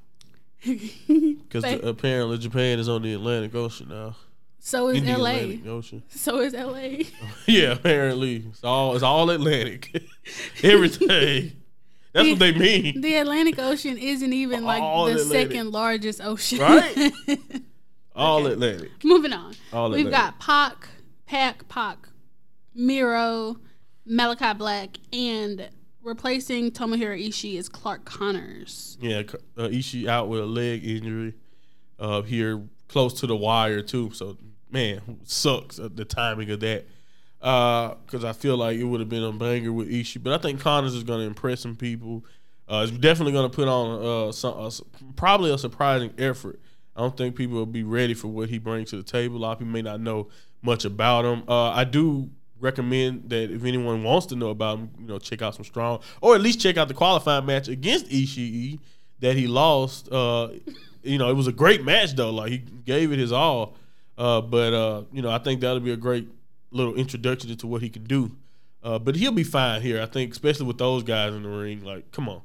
Because apparently Japan is on the Atlantic Ocean now. So is LA. Atlantic Ocean. So is LA. yeah, apparently it's all it's all Atlantic. Everything. That's the, what they mean. The Atlantic Ocean isn't even like all the Atlantic. second largest ocean. Right? all okay. Atlantic. Moving on. All We've Atlantic. got Pac, Pac, Pac, Miro, Malachi Black, and replacing Tomohiro Ishii is Clark Connors. Yeah, uh, Ishii out with a leg injury uh, here close to the wire too. So man, sucks at the timing of that because uh, I feel like it would have been a banger with Ishii. But I think Connors is going to impress some people. Uh, definitely going to put on uh, some, probably a surprising effort. I don't think people will be ready for what he brings to the table. A lot of people may not know much about him. Uh, I do recommend that if anyone wants to know about him, you know, check out some strong, or at least check out the qualifying match against Ishii that he lost. Uh, you know, it was a great match though. Like he gave it his all. Uh, but uh, you know, I think that'll be a great little introduction into what he can do. Uh, but he'll be fine here, I think, especially with those guys in the ring. Like, come on,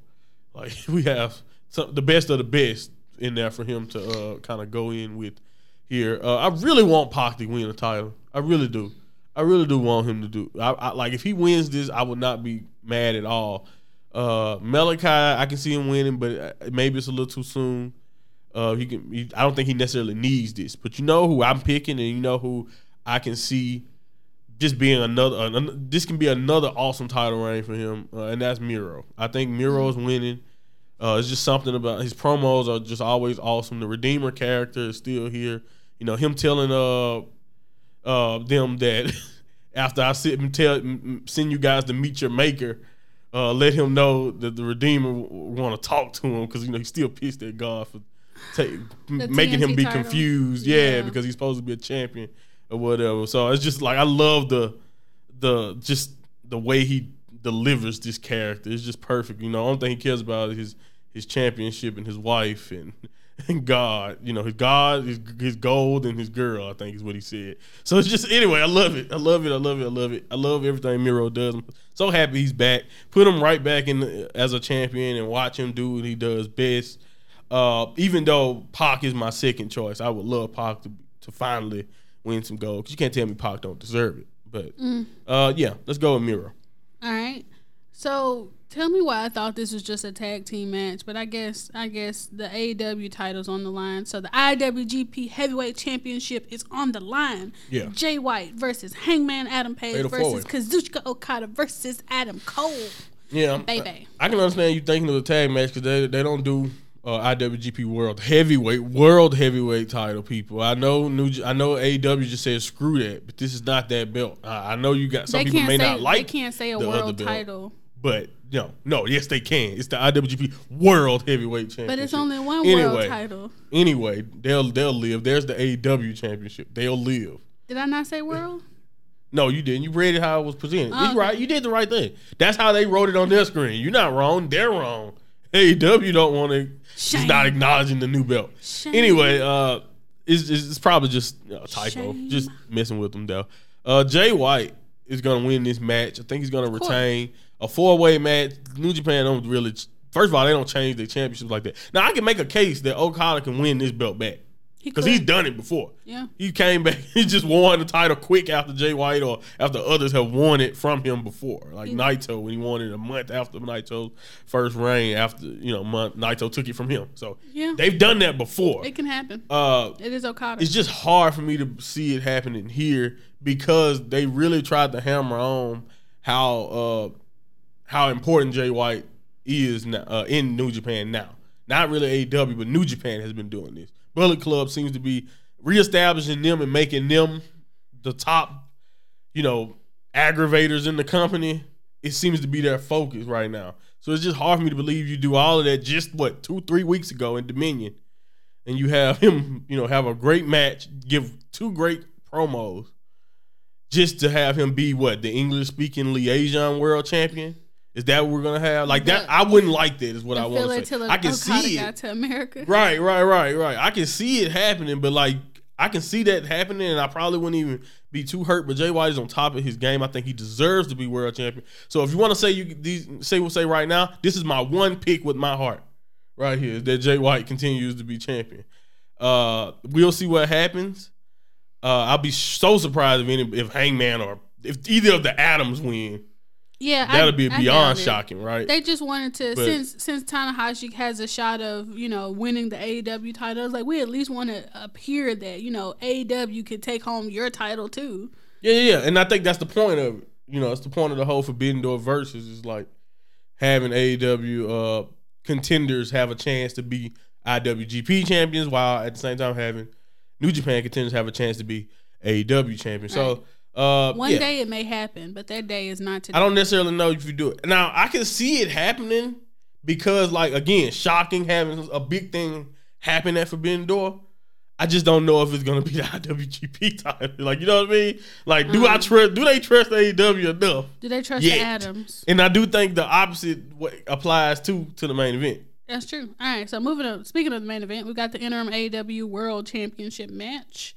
like we have some the best of the best in there for him to uh, kind of go in with here. Uh, I really want Pac to win the title. I really do. I really do want him to do. I, I like if he wins this, I would not be mad at all. Uh, Malachi, I can see him winning, but uh, maybe it's a little too soon. Uh, he can. He, I don't think he necessarily needs this, but you know who I'm picking, and you know who I can see just being another. This can be another awesome title reign for him, uh, and that's Miro. I think Miro's winning. Uh, it's just something about his promos are just always awesome. The Redeemer character is still here. You know him telling uh uh them that after I sit and tell send you guys to meet your maker uh, let him know that the Redeemer want to talk to him because you know he's still pissed at God for take, making him be title. confused. Yeah, yeah, because he's supposed to be a champion or whatever. So it's just like I love the the just the way he delivers this character. It's just perfect. You know, only thing he cares about is his his championship and his wife and and God, you know, his God, his, his gold, and his girl. I think is what he said. So it's just anyway. I love it. I love it. I love it. I love it. I love everything Miro does. I'm so happy he's back. Put him right back in the, as a champion and watch him do what he does best. Uh, even though Pac is my second choice, I would love Pac to to finally win some gold. Cause you can't tell me Pac don't deserve it. But mm. uh, yeah, let's go with Miro. All right. So Tell me why I thought this was just a tag team match, but I guess I guess the AEW title's on the line. So the IWGP Heavyweight Championship is on the line. Yeah. Jay White versus Hangman Adam Page versus Kazuchika Okada versus Adam Cole. Yeah, baby. I, I can understand you thinking of a tag match because they they don't do uh, IWGP World Heavyweight World Heavyweight Title. People, I know New I know AEW just said screw that, but this is not that belt. I, I know you got some they people may say, not like. They can't say a world title. But no, no, yes they can. It's the IWGP World Heavyweight Championship. But it's only one anyway, world title. Anyway, they'll they'll live. There's the AEW Championship. They'll live. Did I not say world? No, you didn't. You read it how it was presented. Okay. Right. You did the right thing. That's how they wrote it on their screen. You're not wrong. They're wrong. AEW don't want to. He's not acknowledging the new belt. Shame. Anyway, uh, it's, it's, probably just a typo. Shame. Just messing with them though. Uh, Jay White is gonna win this match. I think he's gonna retain a four way match. New Japan don't really. First of all, they don't change their championships like that. Now I can make a case that Okada can win this belt back because he he's done it before. Yeah, he came back. He just won the title quick after Jay White or after others have won it from him before, like yeah. Naito when he won it a month after Naito's first reign. After you know, month, Naito took it from him. So yeah, they've done that before. It can happen. Uh, it is Okada. It's just hard for me to see it happening here because they really tried to hammer on how uh, how important Jay White is now, uh, in New Japan now. Not really AEW, but New Japan has been doing this. Bullet Club seems to be reestablishing them and making them the top, you know, aggravators in the company. It seems to be their focus right now. So it's just hard for me to believe you do all of that just what two, three weeks ago in Dominion, and you have him, you know, have a great match, give two great promos, just to have him be what the English speaking liaison world champion. Is that what we're gonna have? Like that, I wouldn't like that. Is what I want to say. I can see it. to America. Right, right, right, right. I can see it happening, but like I can see that happening, and I probably wouldn't even be too hurt. But Jay White is on top of his game. I think he deserves to be world champion. So if you want to say you these say we'll say right now, this is my one pick with my heart, right here. That Jay White continues to be champion. Uh, we'll see what happens. Uh, I'll be so surprised if any if Hangman or if either of the Adams win. Yeah, that'll be beyond shocking, right? They just wanted to but, since since Tanahashi has a shot of you know winning the AEW title. Like we at least want to appear that you know AEW could take home your title too. Yeah, yeah, and I think that's the point of it. You know, it's the point of the whole Forbidden Door versus is like having AEW uh, contenders have a chance to be IWGP champions, while at the same time having New Japan contenders have a chance to be AEW champions. Right. So uh, One yeah. day it may happen, but that day is not today. I don't necessarily know if you do it. Now I can see it happening because, like, again, shocking having a big thing happen at Forbidden Door. I just don't know if it's gonna be the IWGP title. Like, you know what I mean? Like, do I uh-huh. trust? Do they trust AEW enough? Do they trust the Adams? And I do think the opposite applies to to the main event. That's true. All right. So moving on. Speaking of the main event, we got the interim AEW World Championship match: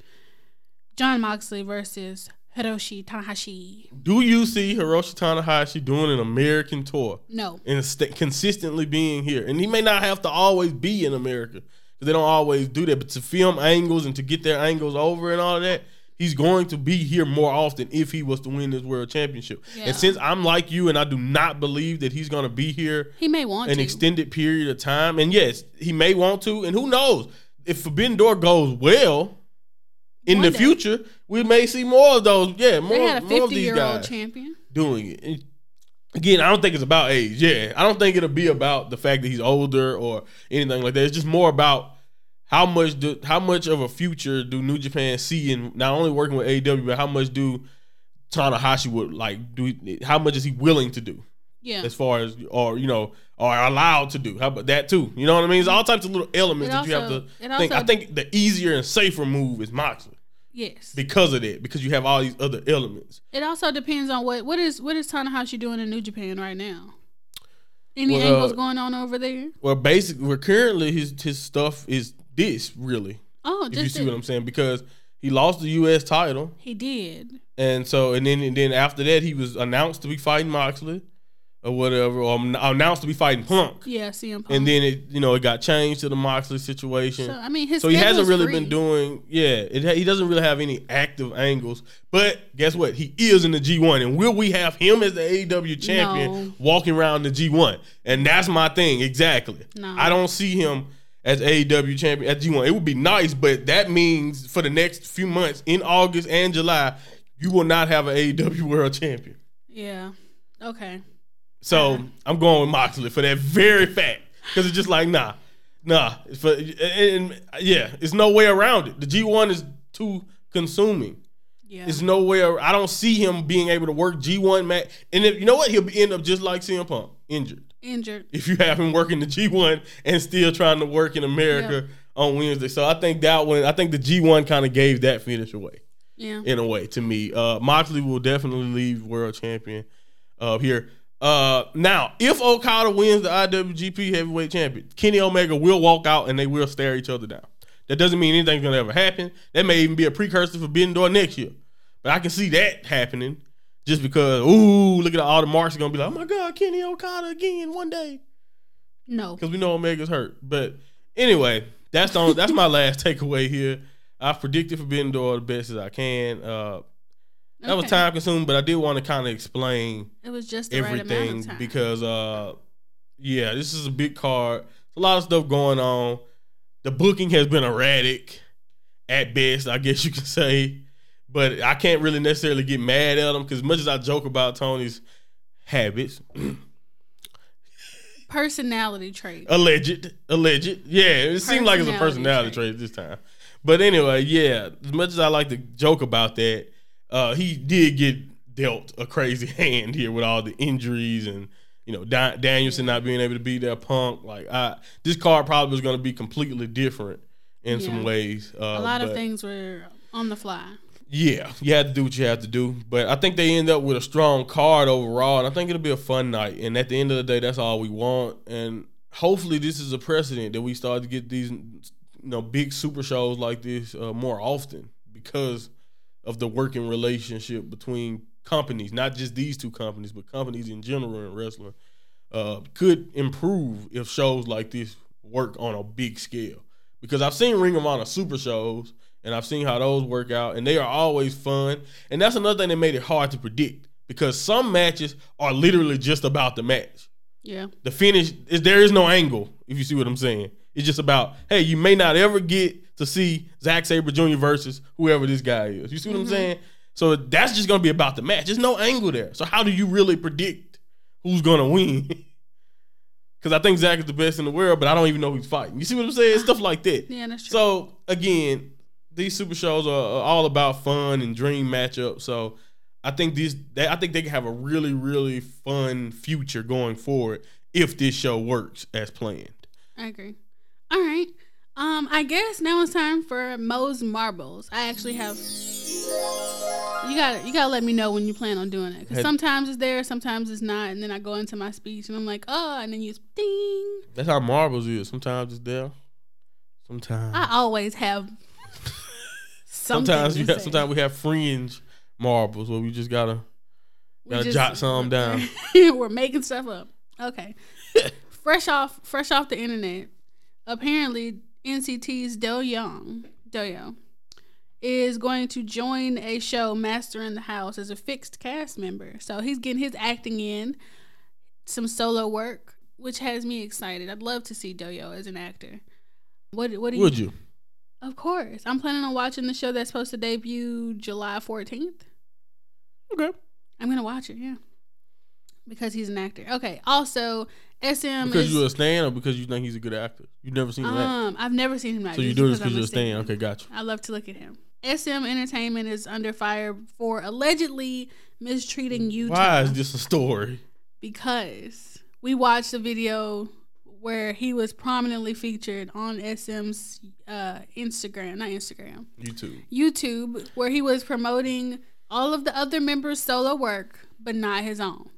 Jon Moxley versus Hiroshi Tanahashi. Do you see Hiroshi Tanahashi doing an American tour No. and st- consistently being here? And he may not have to always be in America because they don't always do that. But to film angles and to get their angles over and all of that, he's going to be here more often if he was to win this world championship. Yeah. And since I'm like you and I do not believe that he's going to be here He may want an to. extended period of time, and yes, he may want to, and who knows if Forbidden Door goes well in One the day. future, we may see more of those. Yeah, more, they had a more of these year guys old champion. doing it. And again, I don't think it's about age. Yeah, I don't think it'll be about the fact that he's older or anything like that. It's just more about how much do how much of a future do New Japan see in not only working with AEW, but how much do Tanahashi would like do? How much is he willing to do? Yeah. as far as or you know are allowed to do. How about that too? You know what I mean? It's all types of little elements It that you have to think. I think the easier and safer move is Moxley yes. because of that, because you have all these other elements. It also depends on what what is what is Tanahashi doing in New Japan right now. Any Well, angles uh, going on over there? Well, basically, well, currently his his stuff is this really. Oh, If you see it. what I'm saying, because he lost the U.S. title, he did. and so and then and then after that he was announced to be fighting Moxley, or whatever, or announced to be fighting Punk. Yeah, CM Punk. And then it, you know, it got changed to the Moxley situation. so I mean, his So he hasn't really free. been doing, yeah. It, he doesn't really have any active angles. But guess what? He is in the G1, and will we have him as the AEW champion No. walking around the G1? And that's my thing exactly. No. I don't see him as AEW champion at G1. It would be nice, but that means for the next few months in August and July, you will not have an AEW World Champion. Yeah. Okay. So. I'm going with Moxley for that very fact because it's just like nah, nah. For and, and, yeah, it's no way around it. The G1 is too consuming. Yeah. There's no way. I don't see him being able to work G1 match. And if, you know what, he'll end up just like CM Punk, injured. Injured. If you have him working the G1 and still trying to work in America on Wednesday, so I think that one. I think the G1 kind of gave that finish away Yeah. in a way to me. Uh, Moxley will definitely leave world champion uh, here. Uh, now, if Okada wins the IWGP Heavyweight Champion, Kenny Omega will walk out and they will stare each other down. That doesn't mean anything's gonna ever happen. That may even be a precursor for Forbidden Door next year. But I can see that happening just because. Ooh, look at all the marks are gonna be like, oh my god, Kenny Okada again one day No. because we know Omega's hurt. But anyway, that's the only, that's my last takeaway here. I've predicted Forbidden Door the best as I can. Uh, that was time consuming, but I did want to kind of explain It was just right everything time. because, uh, yeah, this is a big card. There's a lot of stuff going on. The booking has been erratic at best, I guess you could say. But I can't really necessarily get mad at them because, much as I joke about Tony's habits, Personality trait. alleged, alleged, yeah, it seemed like it's a Personality personality trait this time. But anyway, yeah, as much as I like to joke about that, uh, he did get dealt a crazy hand here with all the injuries and you know da- Danielson not being able to be there. Punk like I, this card probably was going to be completely different in some ways. Uh, a lot of things were on the fly. yeah, you had to do what you had to do. But I think they end up with a strong card overall, and I think it'll be a fun night. And at the end of the day, that's all we want. And hopefully, this is a precedent that we start to get these, you know, big super shows like this uh, more often because of the working relationship between companies, not just these two companies, but companies in general in wrestling. Uh, could improve if shows like this work on a big scale. Because I've seen Ring of Honor super shows and I've seen how those work out, and they are always fun. And that's another thing that made it hard to predict because some matches are literally just about the match. Yeah. The finish is there is no angle, if you see what I'm saying. It's just about, hey, you may not ever get to see Zack Sabre Jr. versus whoever this guy is. You see what I'm mm-hmm. saying? So that's just gonna be about the match. There's no angle there. So how do you really predict who's gonna win? Because I think Zach is the best in the world, but I don't even know who's fighting. You see what I'm saying? Stuff like that. Yeah, that's true. So again, these super shows are, are all about fun and dream matchups. So I think these, they, I think they can have a really, really fun future going forward if this show works as planned. I agree. All right. Um, I guess now it's time for Moe's Marbles. I actually have. You gotta you gotta let me know when you plan on doing it because sometimes it's there, sometimes it's not, and then I go into my speech and I'm like, oh, and then you ding. That's how marbles is. Sometimes it's there. Sometimes. I always have. sometimes you have, sometimes we have fringe marbles where we just gotta gotta just- jot some down. We're making stuff up. Okay. fresh off fresh off the internet. Apparently NCT's Doyoung, Do Doyo, is going to join a show Master in the House as a fixed cast member. So he's getting his acting in, some solo work, which has me excited. I'd love to see Do Doyo as an actor. What what do you Would you? Of course. I'm planning on watching the show that's supposed to debut July 14th. Okay. I'm gonna watch it, yeah. Because he's an actor. Okay. Also, SM Because is. you a stan or because you think he's a good actor? You've never seen him act. um, I've never seen him act. So you do this because you're a stan. Okay, gotcha. I love to look at him. SM Entertainment is under fire for allegedly mistreating Yuta Why is this a story? because we watched a video where he was prominently featured on SM's uh, Instagram, not Instagram, YouTube. YouTube, where he was promoting all of the other members' solo work, but not his own.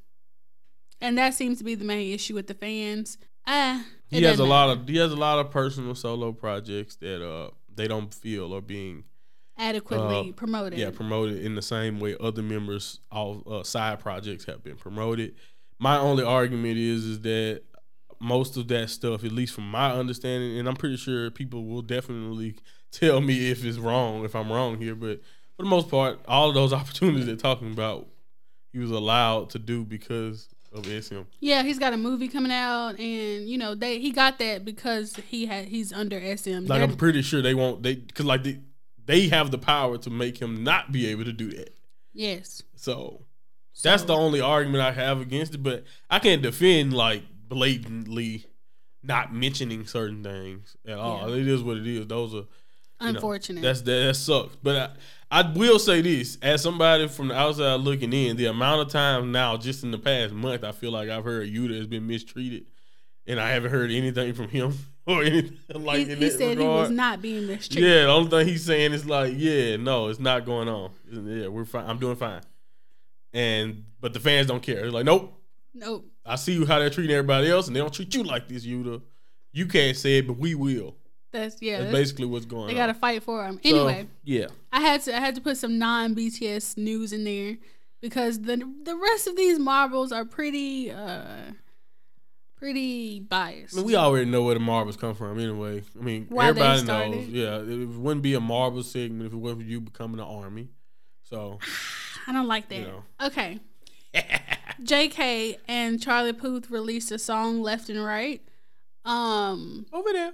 And that seems to be the main issue with the fans. Ah, He has a lot of he has a lot of personal solo projects that uh they don't feel are being adequately uh, promoted. yeah promoted in the same way other members all uh, side projects have been promoted. My only argument is is that most of that stuff, at least from my understanding, and I'm pretty sure people will definitely tell me if it's wrong, if I'm wrong here, but for the most part, all of those opportunities they're talking about, he was allowed to do because of. Yeah, he's got a movie coming out, and you know they he got that because he had he's under SM. Like They're- I'm pretty sure they won't they because like they they have the power to make him not be able to do that. yes, So that's the only argument I have against it. But I can't defend like blatantly not mentioning certain things at all. Yeah. It is what it is. Those are you know, unfortunate. that's that, that sucks. But I, I will say this: as somebody from the outside looking in, the amount of time now, just in the past month, I feel like I've heard Yuta has been mistreated, and I haven't heard anything from him or anything like he he said he was not being mistreated. Yeah, the only thing he's saying is like, yeah, no, it's not going on. Yeah, we're fine. I'm doing fine. And but the fans don't care. They're like, nope. Nope. I see how they're treating everybody else, and they don't treat you like this, Yuta. You can't say it, but we will. That's yeah. That's that's- basically what's going on. they got to fight for him. So, Anyway, yeah, I had to I had to put some non BTS news in there because the the rest of these marbles are pretty uh pretty biased. I mean, we already know where the marbles come from anyway. I mean, Why everybody knows. Yeah, it wouldn't be a marble segment if it wasn't for you becoming an army. So, I don't like that. You know. Okay. JK and Charlie Puth released a song left and right. Um over there,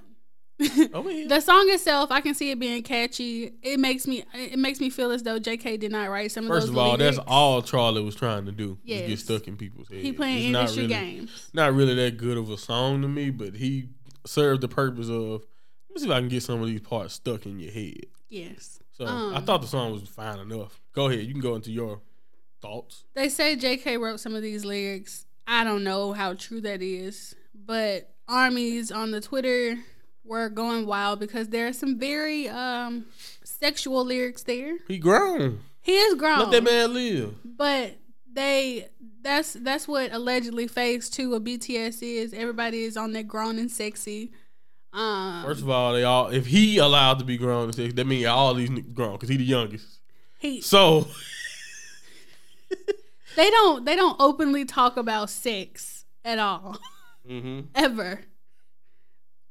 here. the song itself, I can see it being catchy. It makes me it makes me feel as though JK did not write some of First those of all, that's all Charlie was trying to do. Yes. get stuck in people's heads. He playing It's not really- games. not really that good of a song to me, but he served the purpose of let me see if I can get some of these parts stuck in your head. Yes. So Um, I thought the song was fine enough. Go ahead, you can go into your thoughts. They say JK wrote some of these lyrics. I don't know how true that is, but armies on the Twitter were going wild because there are some very um sexual lyrics there. He grown. He is grown. Let that man live. But they that's that's what allegedly phase two of BTS is. Everybody is on there grown and sexy. Um First of all, they all if he allowed to be grown, and sexy, that means all these grown because he the youngest. he So they don't they don't openly talk about sex at all. mhm. ever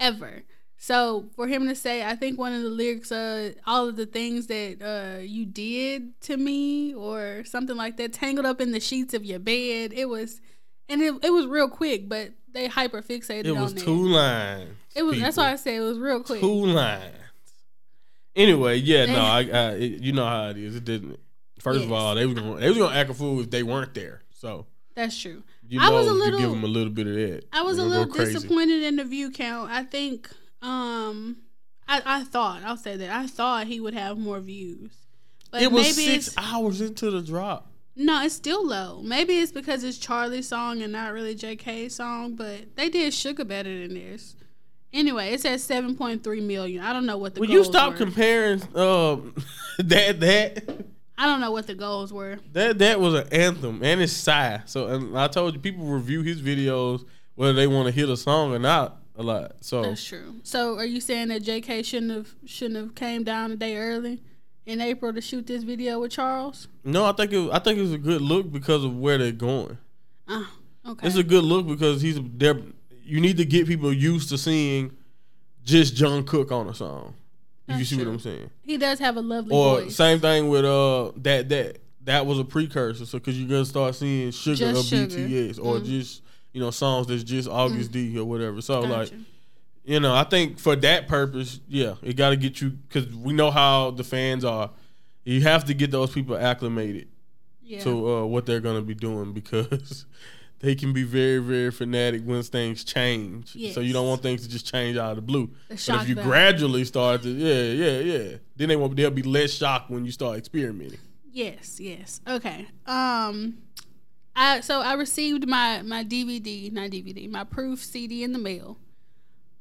ever so for him to say i think one of the lyrics uh all of the things that uh you did to me or something like that tangled up in the sheets of your bed it was and it, it was real quick but they hyper fixated it on was that two lines. it was that's why i said it was real quick two lines. Anyway, yeah, no, I, I it, you know how it is. It didn't. First of all, they was gonna they was gonna act a fool if they weren't there. So that's true you I was a little- give them a little bit of that. i was a little disappointed in the view count i think um I, I thought i'll say that i thought he would have more views but It was six hours into the drop. No, it's still low. Maybe it's because it's Charlie's song and not really JK's song, but they did Suga better than this. Anyway, it's at seven point three million. I don't know what the Will you stop were. comparing um that that I don't know what the goals were. that that was an anthem and it's Psy. So and I told you people review his videos whether they want to hit a song or not a lot. So That's true. So, are you saying that JK shouldn't have shouldn't have came down a day early? in April to shoot this video with Charles? No, I think it. I think it's a good look because of where they're going. Ah, okay. It's a good look because he's there. You need to get people used to seeing just Jungkook on a song. If you see what. I'm saying. he does have a lovely Or voice. same thing with uh that that that was a precursor. So because you're gonna start seeing Suga Just or Suga. BTS or Mm. just you know songs that's just Agust D or whatever. So like you know I think for that purpose, yeah, it got to get you because we know how the fans are. You have to get those people acclimated yeah. to uh, what they're gonna be doing because they can be very very fanatic when things change. So you don't want things to just change out of the blue. The But if you value. gradually start to yeah yeah yeah, then they won't they'll be less shocked when you start experimenting. Yes, yes. Okay. Um I so I received my my DVD, not DVD, my proof CD in the mail.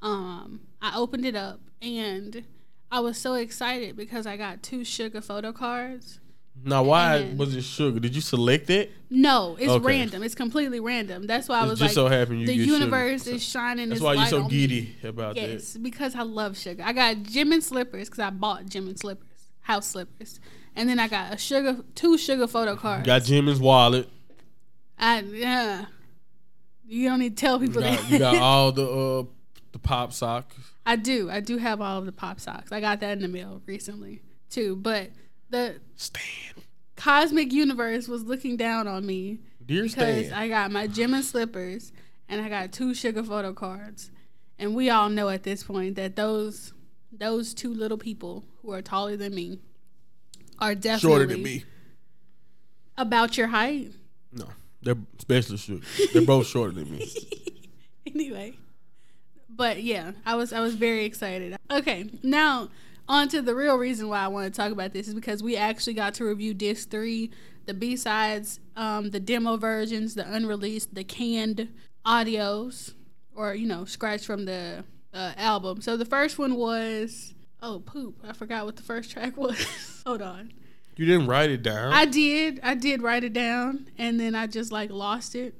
Um I opened it up and I was so excited because I got two Suga photo cards. Now why And- was it Suga? Did you select it? No, it's Okay. random. It's completely random. That's why I was just like so happened you the get Suga. universe is shining That's its why you're so me. giddy about Yes, because I love Suga. I got Jimin slippers because I bought Jimin slippers, house slippers, and then I got a Suga, two Suga photo that. cards. Got Jimmy's wallet. I yeah. You don't need to tell You people got, that. you got all the uh the pop socks. I do. I do have all of the pop socks. I got that in the mail recently too. But the Stan. cosmic universe was looking down on me Dear because Stan. I got my Jimin slippers and I got two Suga photo cards. And we all know at this point that those those two little people who are taller than me are definitely Shorter than me. about your height. No. They're especially Suga. They're both shorter than me. anyway. But yeah i was i was very excited. Okay now on to the real reason why i want to talk about this is because we actually got to review disc 3 the b-sides um, the demo versions the unreleased the canned audios or you know scratch from the uh, album. So the first one was oh poop i forgot what the first track was. Hold on You didn't write it down. I did. I did write it down, and then I just like lost it.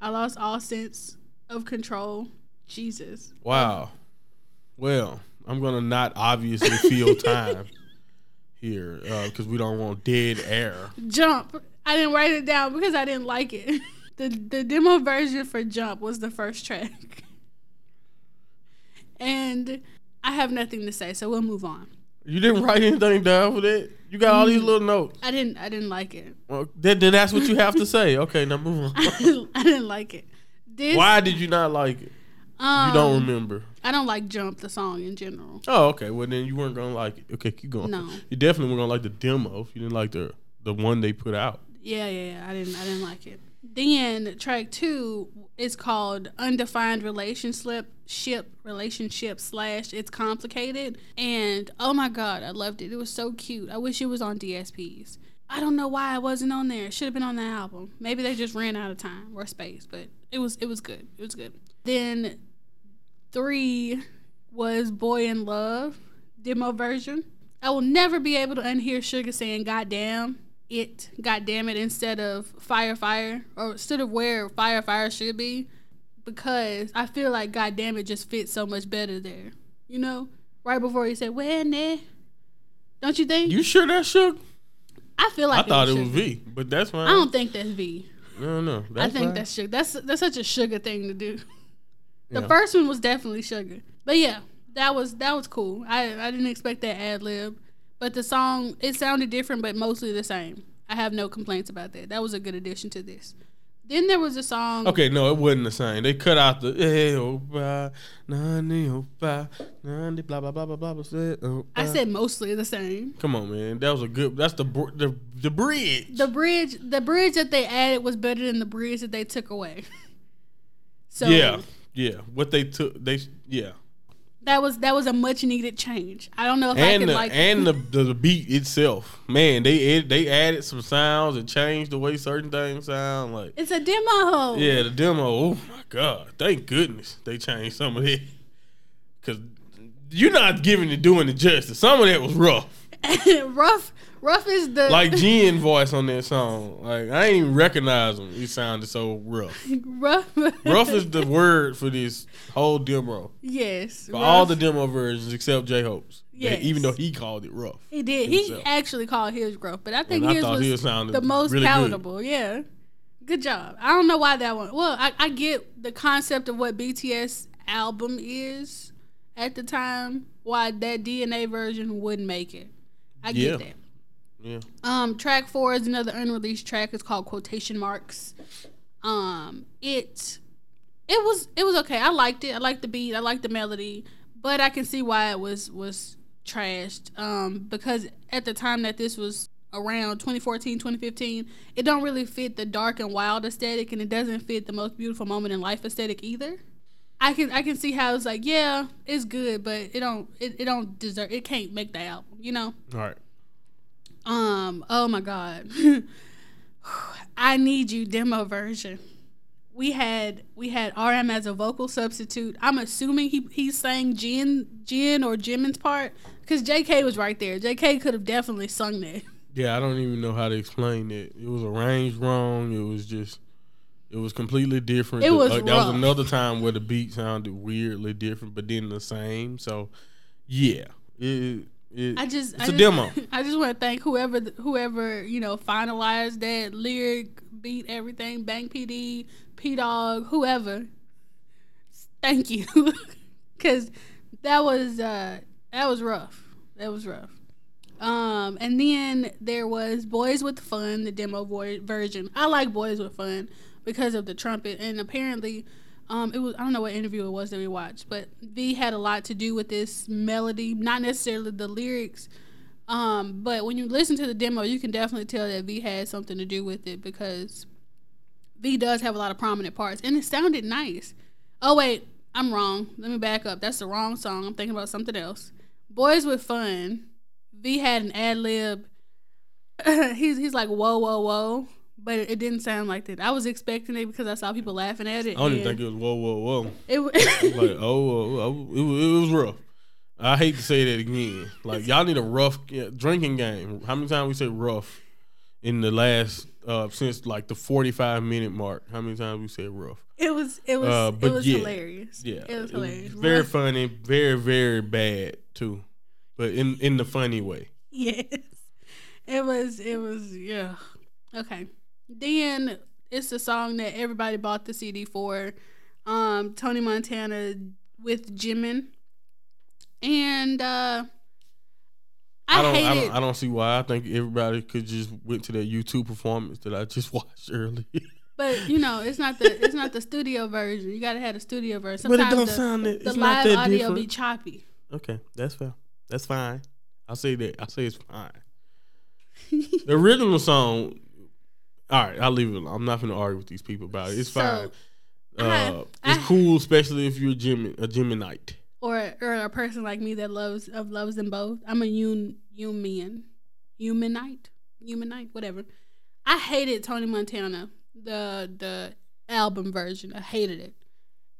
I lost all sense of control. Jesus. wow. Well, I'm gonna not obviously feel time here uh, because we don't want dead air. Jump. I didn't write it down because I didn't like it. The the demo version for Jump was the first track. And I have nothing to say, so we'll move on. You didn't write anything down for that. You got all these little notes. I didn't I didn't like it. Well, then, then that's what you have to say. Okay, now move on. I didn't like it. This Why did you not like it? um, You don't remember. I don't like Jump the song in general. Oh, okay. Well, then you weren't gonna like it. Okay, keep going. No. You definitely weren't gonna like the demo if you didn't like the the one they put out. Yeah, yeah, yeah. I didn't I didn't like it. Then track two is called Undefined Relationship Ship Relationship slash It's Complicated. And oh my god, I loved it. It was so cute. I wish it was on DSPs. I don't know why it wasn't on there. It should have been on the album. Maybe they just ran out of time or space, but it was it was good. It was good. Then three was Boy in Love demo version. I will never be able to unhear Suga saying "Goddamn it, goddamn it" instead of "Fire, fire" or instead of where "Fire, fire" should be, because I feel like "Goddamn it" just fits so much better there. You know, right before he said "When it," don't you think? You sure that shook? I feel like I thought it was Suga. V, but that's fine. I don't think that's V. No, no. I think fine. that's Suga. That's that's such a Suga thing to do. The Yeah. first one was definitely Suga, but yeah, that was that was cool. I I didn't expect that ad lib, but the song it sounded different, but mostly the same. I have no complaints about that. That was a good addition to this. Then there was a song. Okay, no, it wasn't the same. They cut out the eh, oh, blah, nani, oh, blah, blah blah blah blah blah blah. oh, I said mostly the same. come on, man. That was a good. That's the the the bridge. The bridge, the bridge that they added was better than the bridge that they took away. So yeah, yeah. What they took, they yeah. That was that was a much needed change. I don't know if I and can the, like and the, the the beat itself, man. They they added some sounds and changed the way certain things sound. Like it's a demo. yeah, the demo. Oh my god! Thank goodness they changed some of it because you're not giving it doing it justice. Some of that was rough. rough rough is the Like Jin voice on that song. Like I ain't even recognize him. He sounded so rough. rough Rough is the word for this whole demo. yes For rough. all the demo versions except J Hope's. Yes. even though he called it rough. He did. He actually called his rough, but I think And his thought was his the most really good. palatable. Yeah. Good job. I don't know why that one. Well, I, I get the concept of what BTS album is at the time. Why that DNA version wouldn't make it. I get Yeah. that. Yeah, Um, track four is another unreleased track. It's called Quotation Marks. Um, it it was it was okay. I liked it. I liked the beat. I liked the melody, but I can see why it was was trashed. Um, because at the time that this was around 2014 2015 it don't really fit the dark and wild aesthetic and it doesn't fit the most beautiful moment in life aesthetic either i can i can see how it's like yeah it's good but it don't it, it don't deserve it can't make the album you know all right. Um, oh my god. I need you demo version. We had we had RM as a vocal substitute. I'm assuming he he sang Jin Jin or Jimin's part because JK was right there. JK could have definitely sung that. Yeah, I don't even know how to explain it. It was arranged wrong. It was just, it was completely different. It was like, that was another time where the beat sounded weirdly different, but then the same. So, yeah, it, it I just it's I a just, demo. I just want to thank whoever whoever you know finalized that lyric, beat, everything. Bang PD, Pdogg, whoever. Thank you, because that was uh that was rough. That was rough. Um, and then there was Boys with Fun, the demo vo- version. I like Boys with Fun because of the trumpet, and apparently, um, it was I don't know what interview it was that we watched, but V had a lot to do with this melody, not necessarily the lyrics. Um, but when you listen to the demo, you can definitely tell that V had something to do with it because V does have a lot of prominent parts, and it sounded nice. Oh wait, I'm wrong. Let me back up. That's the wrong song. I'm thinking about something else. Boys with Fun. V had an ad lib. he's he's like whoa whoa whoa, but it didn't sound like that. I was expecting it because I saw people laughing at it. I don't even think it was whoa, whoa, whoa. it. wa- Like, oh, oh, oh, it, was, it was rough. I hate to say that again. Like, y'all need a rough yeah, drinking game. How many times we say rough in the last uh since like the forty five minute mark? How many times we said rough? It was it was Uh, it was yeah. hilarious. Yeah, it was hilarious. very Rough- funny, very very bad too, but in in the funny way. Yes. It was it was yeah. Okay. Then it's the song that everybody bought the CD for. Um Tony Montana with Jimin. And uh I, I don't, hate I it. don't, I don't see why. I think everybody could just went to that YouTube performance that I just watched earlier. but you know, it's not the it's not the studio version. You gotta have the studio version. but it don't the, sound that. the It's not live that audio different. be choppy. Okay, that's fair. That's fine. I'll say that. I'll say it's fine. the original song. All right, I'll leave it. alone. I'm not going to argue with these people about it. It's So, fine. I- Uh, it's I- cool, especially if you're a Jimmy, a Gemini. or or a person like me that loves of loves them both. I'm a un human, humanite, humanite, whatever. I hated Tony Montana the the album version. I hated it.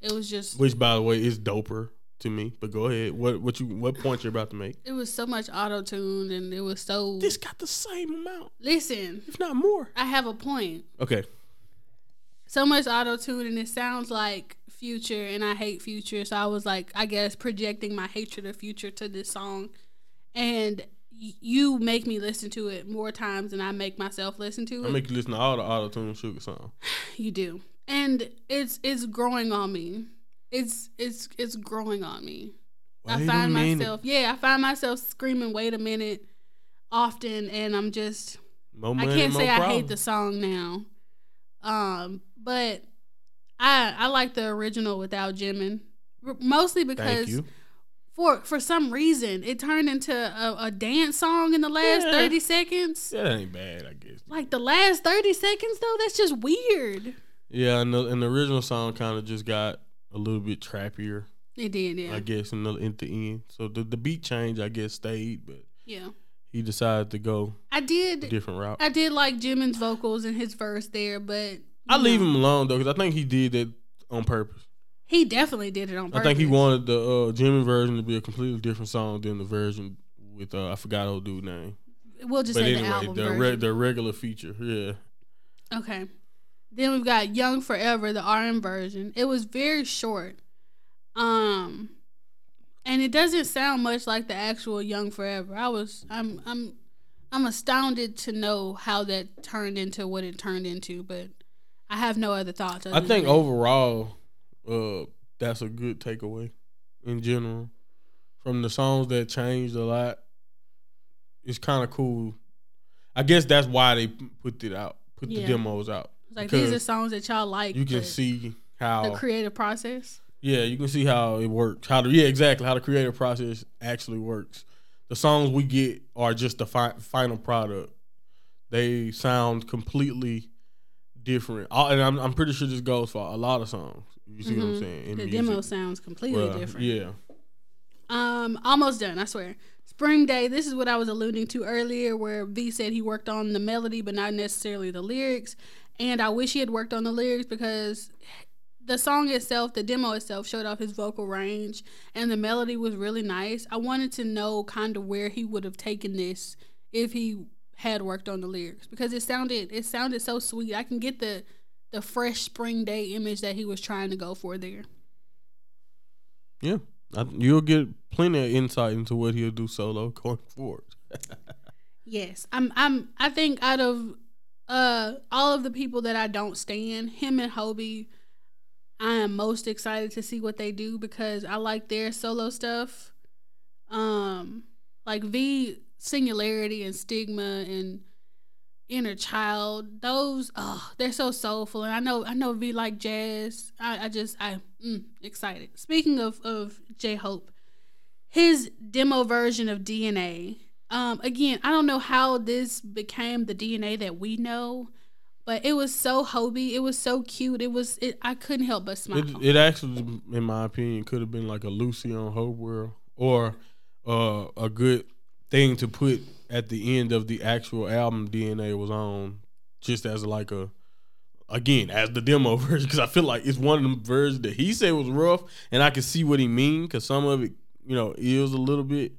It was just Which, by the way, is doper to me. But go ahead. What what you what point you're about to make? it was so much auto tuned and it was so. This got the same amount, Listen, if not more. I have a point. Okay. So much auto tune and it sounds like Future and I hate Future. So I was like, I guess projecting my hatred of Future to this song, and y- you make me listen to it more times than I make myself listen to it. I it. make you listen to all the auto tune Suga song. you do, and it's it's growing on me. It's it's it's growing on me. I Wait find myself, yeah, I find myself screaming, "Wait a minute!" often, and I'm just More I can't say I hate the song now. Um, but I I like the original without Jimin, mostly because for for some reason it turned into a, a dance song in the last Yeah. thirty seconds. Yeah, that ain't bad, I guess. Like the last thirty seconds though, that's just weird. Yeah, and the, and the original song kind of just got a little bit trappier, It did, yeah, I guess, in the, at the end. So the, the beat change, I guess, stayed, but yeah. he decided to go I did, different route. I did like Jimin's vocals and his verse there, but I leave him alone though, because I think he did that on purpose. He definitely did it on purpose. I think he wanted the uh, Jimmy version to be a completely different song than the version with uh, I forgot old dude name. We'll just But say the anyway, album the re- the regular feature, yeah. Okay. Then we've got Young Forever, the RM version. It was very short. Um and it doesn't sound much like the actual Young Forever. I was I'm I'm I'm astounded to know how that turned into what it turned into, but I have no other thoughts. I think overall, uh, that's a good takeaway in general from the songs that changed a lot. It's kind of cool. I guess that's why they put it out, put Yeah. the demos out. Like these are songs that y'all like. You can see how the creative process. Yeah, you can see how it works. How the yeah, exactly how the creative process actually works. The songs we get are just the fi- final product. They sound completely different, All- and I'm, I'm pretty sure this goes for a lot of songs. You see what I'm Mhm. saying? In The music. demo sounds completely Well, different. Yeah, Um, almost done. I swear. Spring Day. This is what I was alluding to earlier, where V said he worked on the melody, but not necessarily the lyrics. And I wish he had worked on the lyrics because the song itself, the demo itself, showed off his vocal range, and the melody was really nice. I wanted to know kind of where he would have taken this if he had worked on the lyrics because it sounded it sounded so sweet. I can get the the fresh spring day image that he was trying to go for there. yeah. I, you'll get plenty of insight into what he'll do solo going forward. Yes, I'm. I'm. I think out of uh all of the people that I don't stand, him and Hobi, I am most excited to see what they do because I like their solo stuff. Um, like V Singularity and Stigma and Inner Child. Those, oh, they're so soulful, and I know. I know V like jazz. I, I just, I mm, excited. Speaking of of J Hope, his demo version of DNA. Um, again, I don't know how this became the DNA that we know, but it was so Hobi. It was so cute. It was. It, I couldn't help but smile. It, it actually, in my opinion, could have been like a Lucy on Hope World or uh, a good thing to put at the end of the actual album DNA was on, just as like a again as the demo version because I feel like it's one of them versions that he said was rough, and I can see what he mean because some of it, you know, is a little bit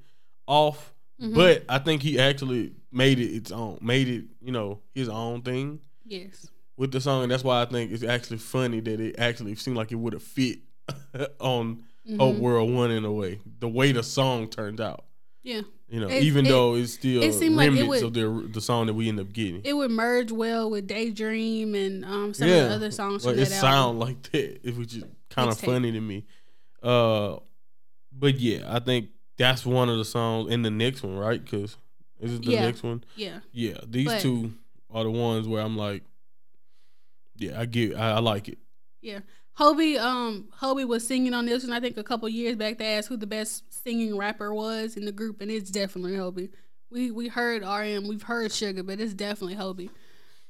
off. Mhm. But I think he actually made it its own, made it you know his own thing yes. with the song, and that's why I think it's actually funny that it actually seemed like it would have fit on Hope Mhm. World One in a way. The way the song turned out, Yeah. you know, It- even it- though it's still it seemed like it remnants would- of the the song that we end up getting. It would merge well with Daydream and um some of the other songs from it that album. sound like that. It was just kind of funny to me. Uh, but yeah, I think that's one of the songs in the next one, right? Because is it the Yeah. next one? Yeah. Yeah, these But- two are the ones where I'm like, yeah, I get, I, I like it. Yeah. Hobi, um, Hobi was singing on this one. I think a couple years back. They asked who the best singing rapper was in the group, and it's definitely Hobi. We we heard RM, we've heard Suga, but it's definitely Hobi.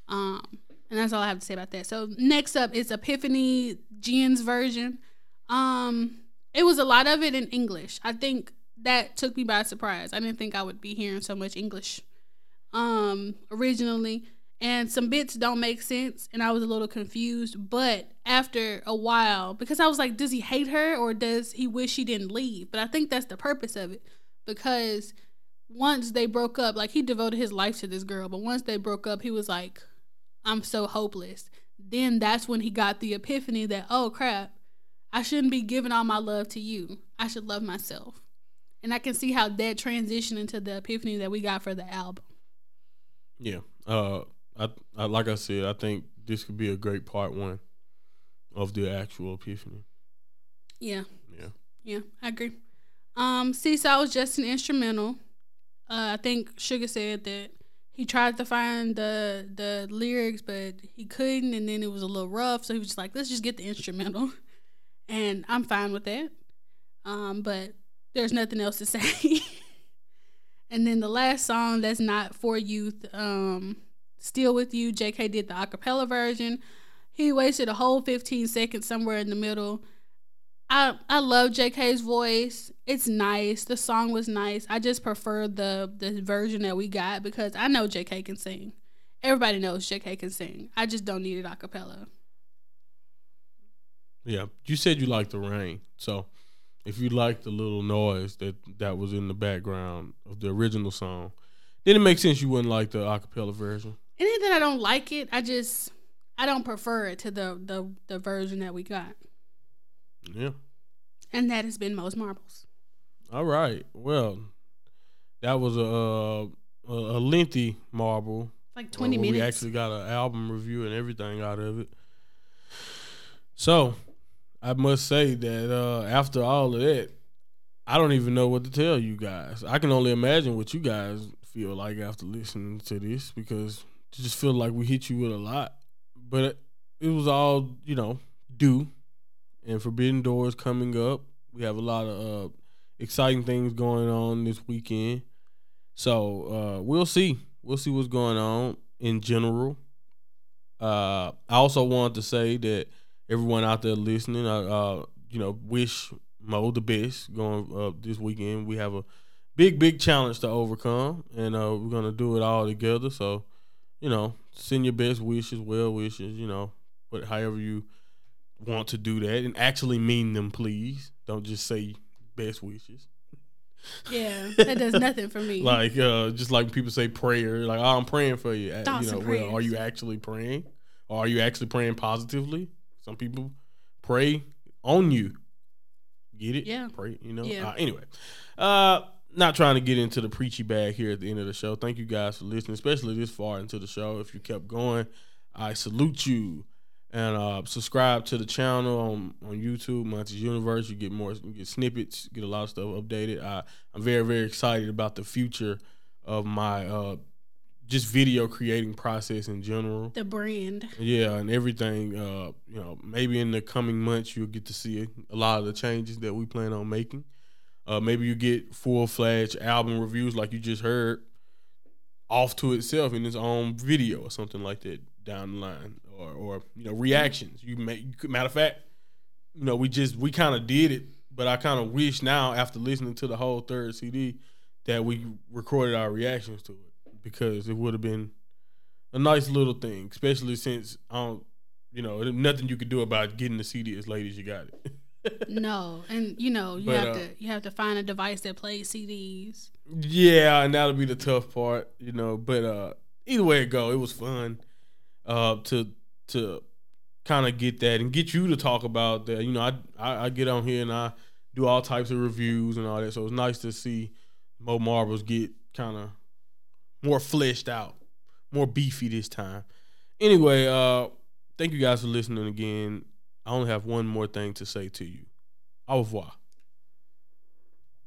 Um, and that's all I have to say about that. So next up is Epiphany Jin's version. Um, it was a lot of it in English. I think that took me by surprise. I didn't think I would be hearing so much English um originally. And some bits don't make sense and I was a little confused. But after a while because I was like does he hate her or does he wish she didn't leave? But I think that's the purpose of it. Because once they broke up like he devoted his life to this girl but once they broke up he was like I'm so hopeless. Then that's when he got the epiphany that oh crap I shouldn't be giving all my love to you. I should love myself and I can see how that transitioned into the epiphany that we got for the album Yeah. Uh, I, I like I said, I think this could be a great part one of the actual epiphany. yeah Yeah. Yeah, I agree. Um, Seesaw was just an instrumental. Uh, I think Suga said that he tried to find the the lyrics, but he couldn't, and then it was a little rough. So he was just like, "Let's just get the instrumental," and I'm fine with that. Um, but there's nothing else to say. and then the last song that's not for youth, um, "Still with You." J.K. did the acapella version. He wasted a whole 15 seconds somewhere in the middle. I I love JK's voice. It's nice. The song was nice. I just prefer the the version that we got because I know JK can sing. Everybody knows JK can sing. I just don't need it a cappella. Yeah. You said you like the rain. So if you like the little noise that that was in the background of the original song, then it makes sense you wouldn't like the acapella version. It ain't that I don't like it. I just I don't prefer it to the the the version that we got. Yeah. And that has been Most Marbles. All right. Well, that was a uh, a, a lengthy marble. Like twenty where minutes. We actually got an album review and everything out of it. So, I must say that uh, after all of that, I don't even know what to tell you guys. I can only imagine what you guys feel like after listening to this because it just feel like we hit you with a lot. But it, it was all you know due, and Forbidden Doors coming up. We have a lot of uh, exciting things going on this weekend. So uh, we'll see. We'll see what's going on in general. Uh, I also wanted to say that everyone out there listening, I uh, you know wish Mo the best going uh, this weekend. We have a big, big challenge to overcome, and uh, we're gonna do it all together. So, you know, send your best wishes, well wishes, you know, but however you want to do that, and actually mean them, please. Don't just say best wishes. Yeah, that does nothing for me. Like, uh, just like people say prayer, like, oh, I'm praying for you. Uh, Thoughts you know, well, are you actually praying? Or are you actually praying positively? Some people pray on you. Get it? Yeah. Pray, you know? Yeah. Uh, anyway, uh, not trying to get into the preachy bag here at the end of the show. Thank you guys for listening, especially this far into the show. If you kept going, I salute you. And uh, subscribe to the channel on, on YouTube, Monty's Universe. You get more, you get snippets, get a lot of stuff updated. I, I'm very, very excited about the future of my uh, just video creating process in general. the brand. Yeah, and everything. Uh, you know, maybe in the coming months you'll get to see a lot of the changes that we plan on making. Uh, maybe you get full fledged album reviews like you just heard, off to itself in its own video or something like that down the line, or or you know reactions. You make matter of fact, you know we just we kind of did it, but I kind of wish now after listening to the whole third CD that we recorded our reactions to it because it would have been a nice little thing, especially since I don't, you know, nothing you could do about getting the CD as late as you got it. No, and you know you But, have uh, to you have to find a device that plays CDs. yeah, and that'll be the tough part, you know. But uh either way it go, it was fun uh to to kind of get that and get you to talk about that. You know, I, I I get on here and I do all types of reviews and all that, so it's nice to see Mo Marbles get kind of more fleshed out, more beefy this time. Anyway, uh thank you guys for listening again. I only have one more thing to say to you. Au revoir.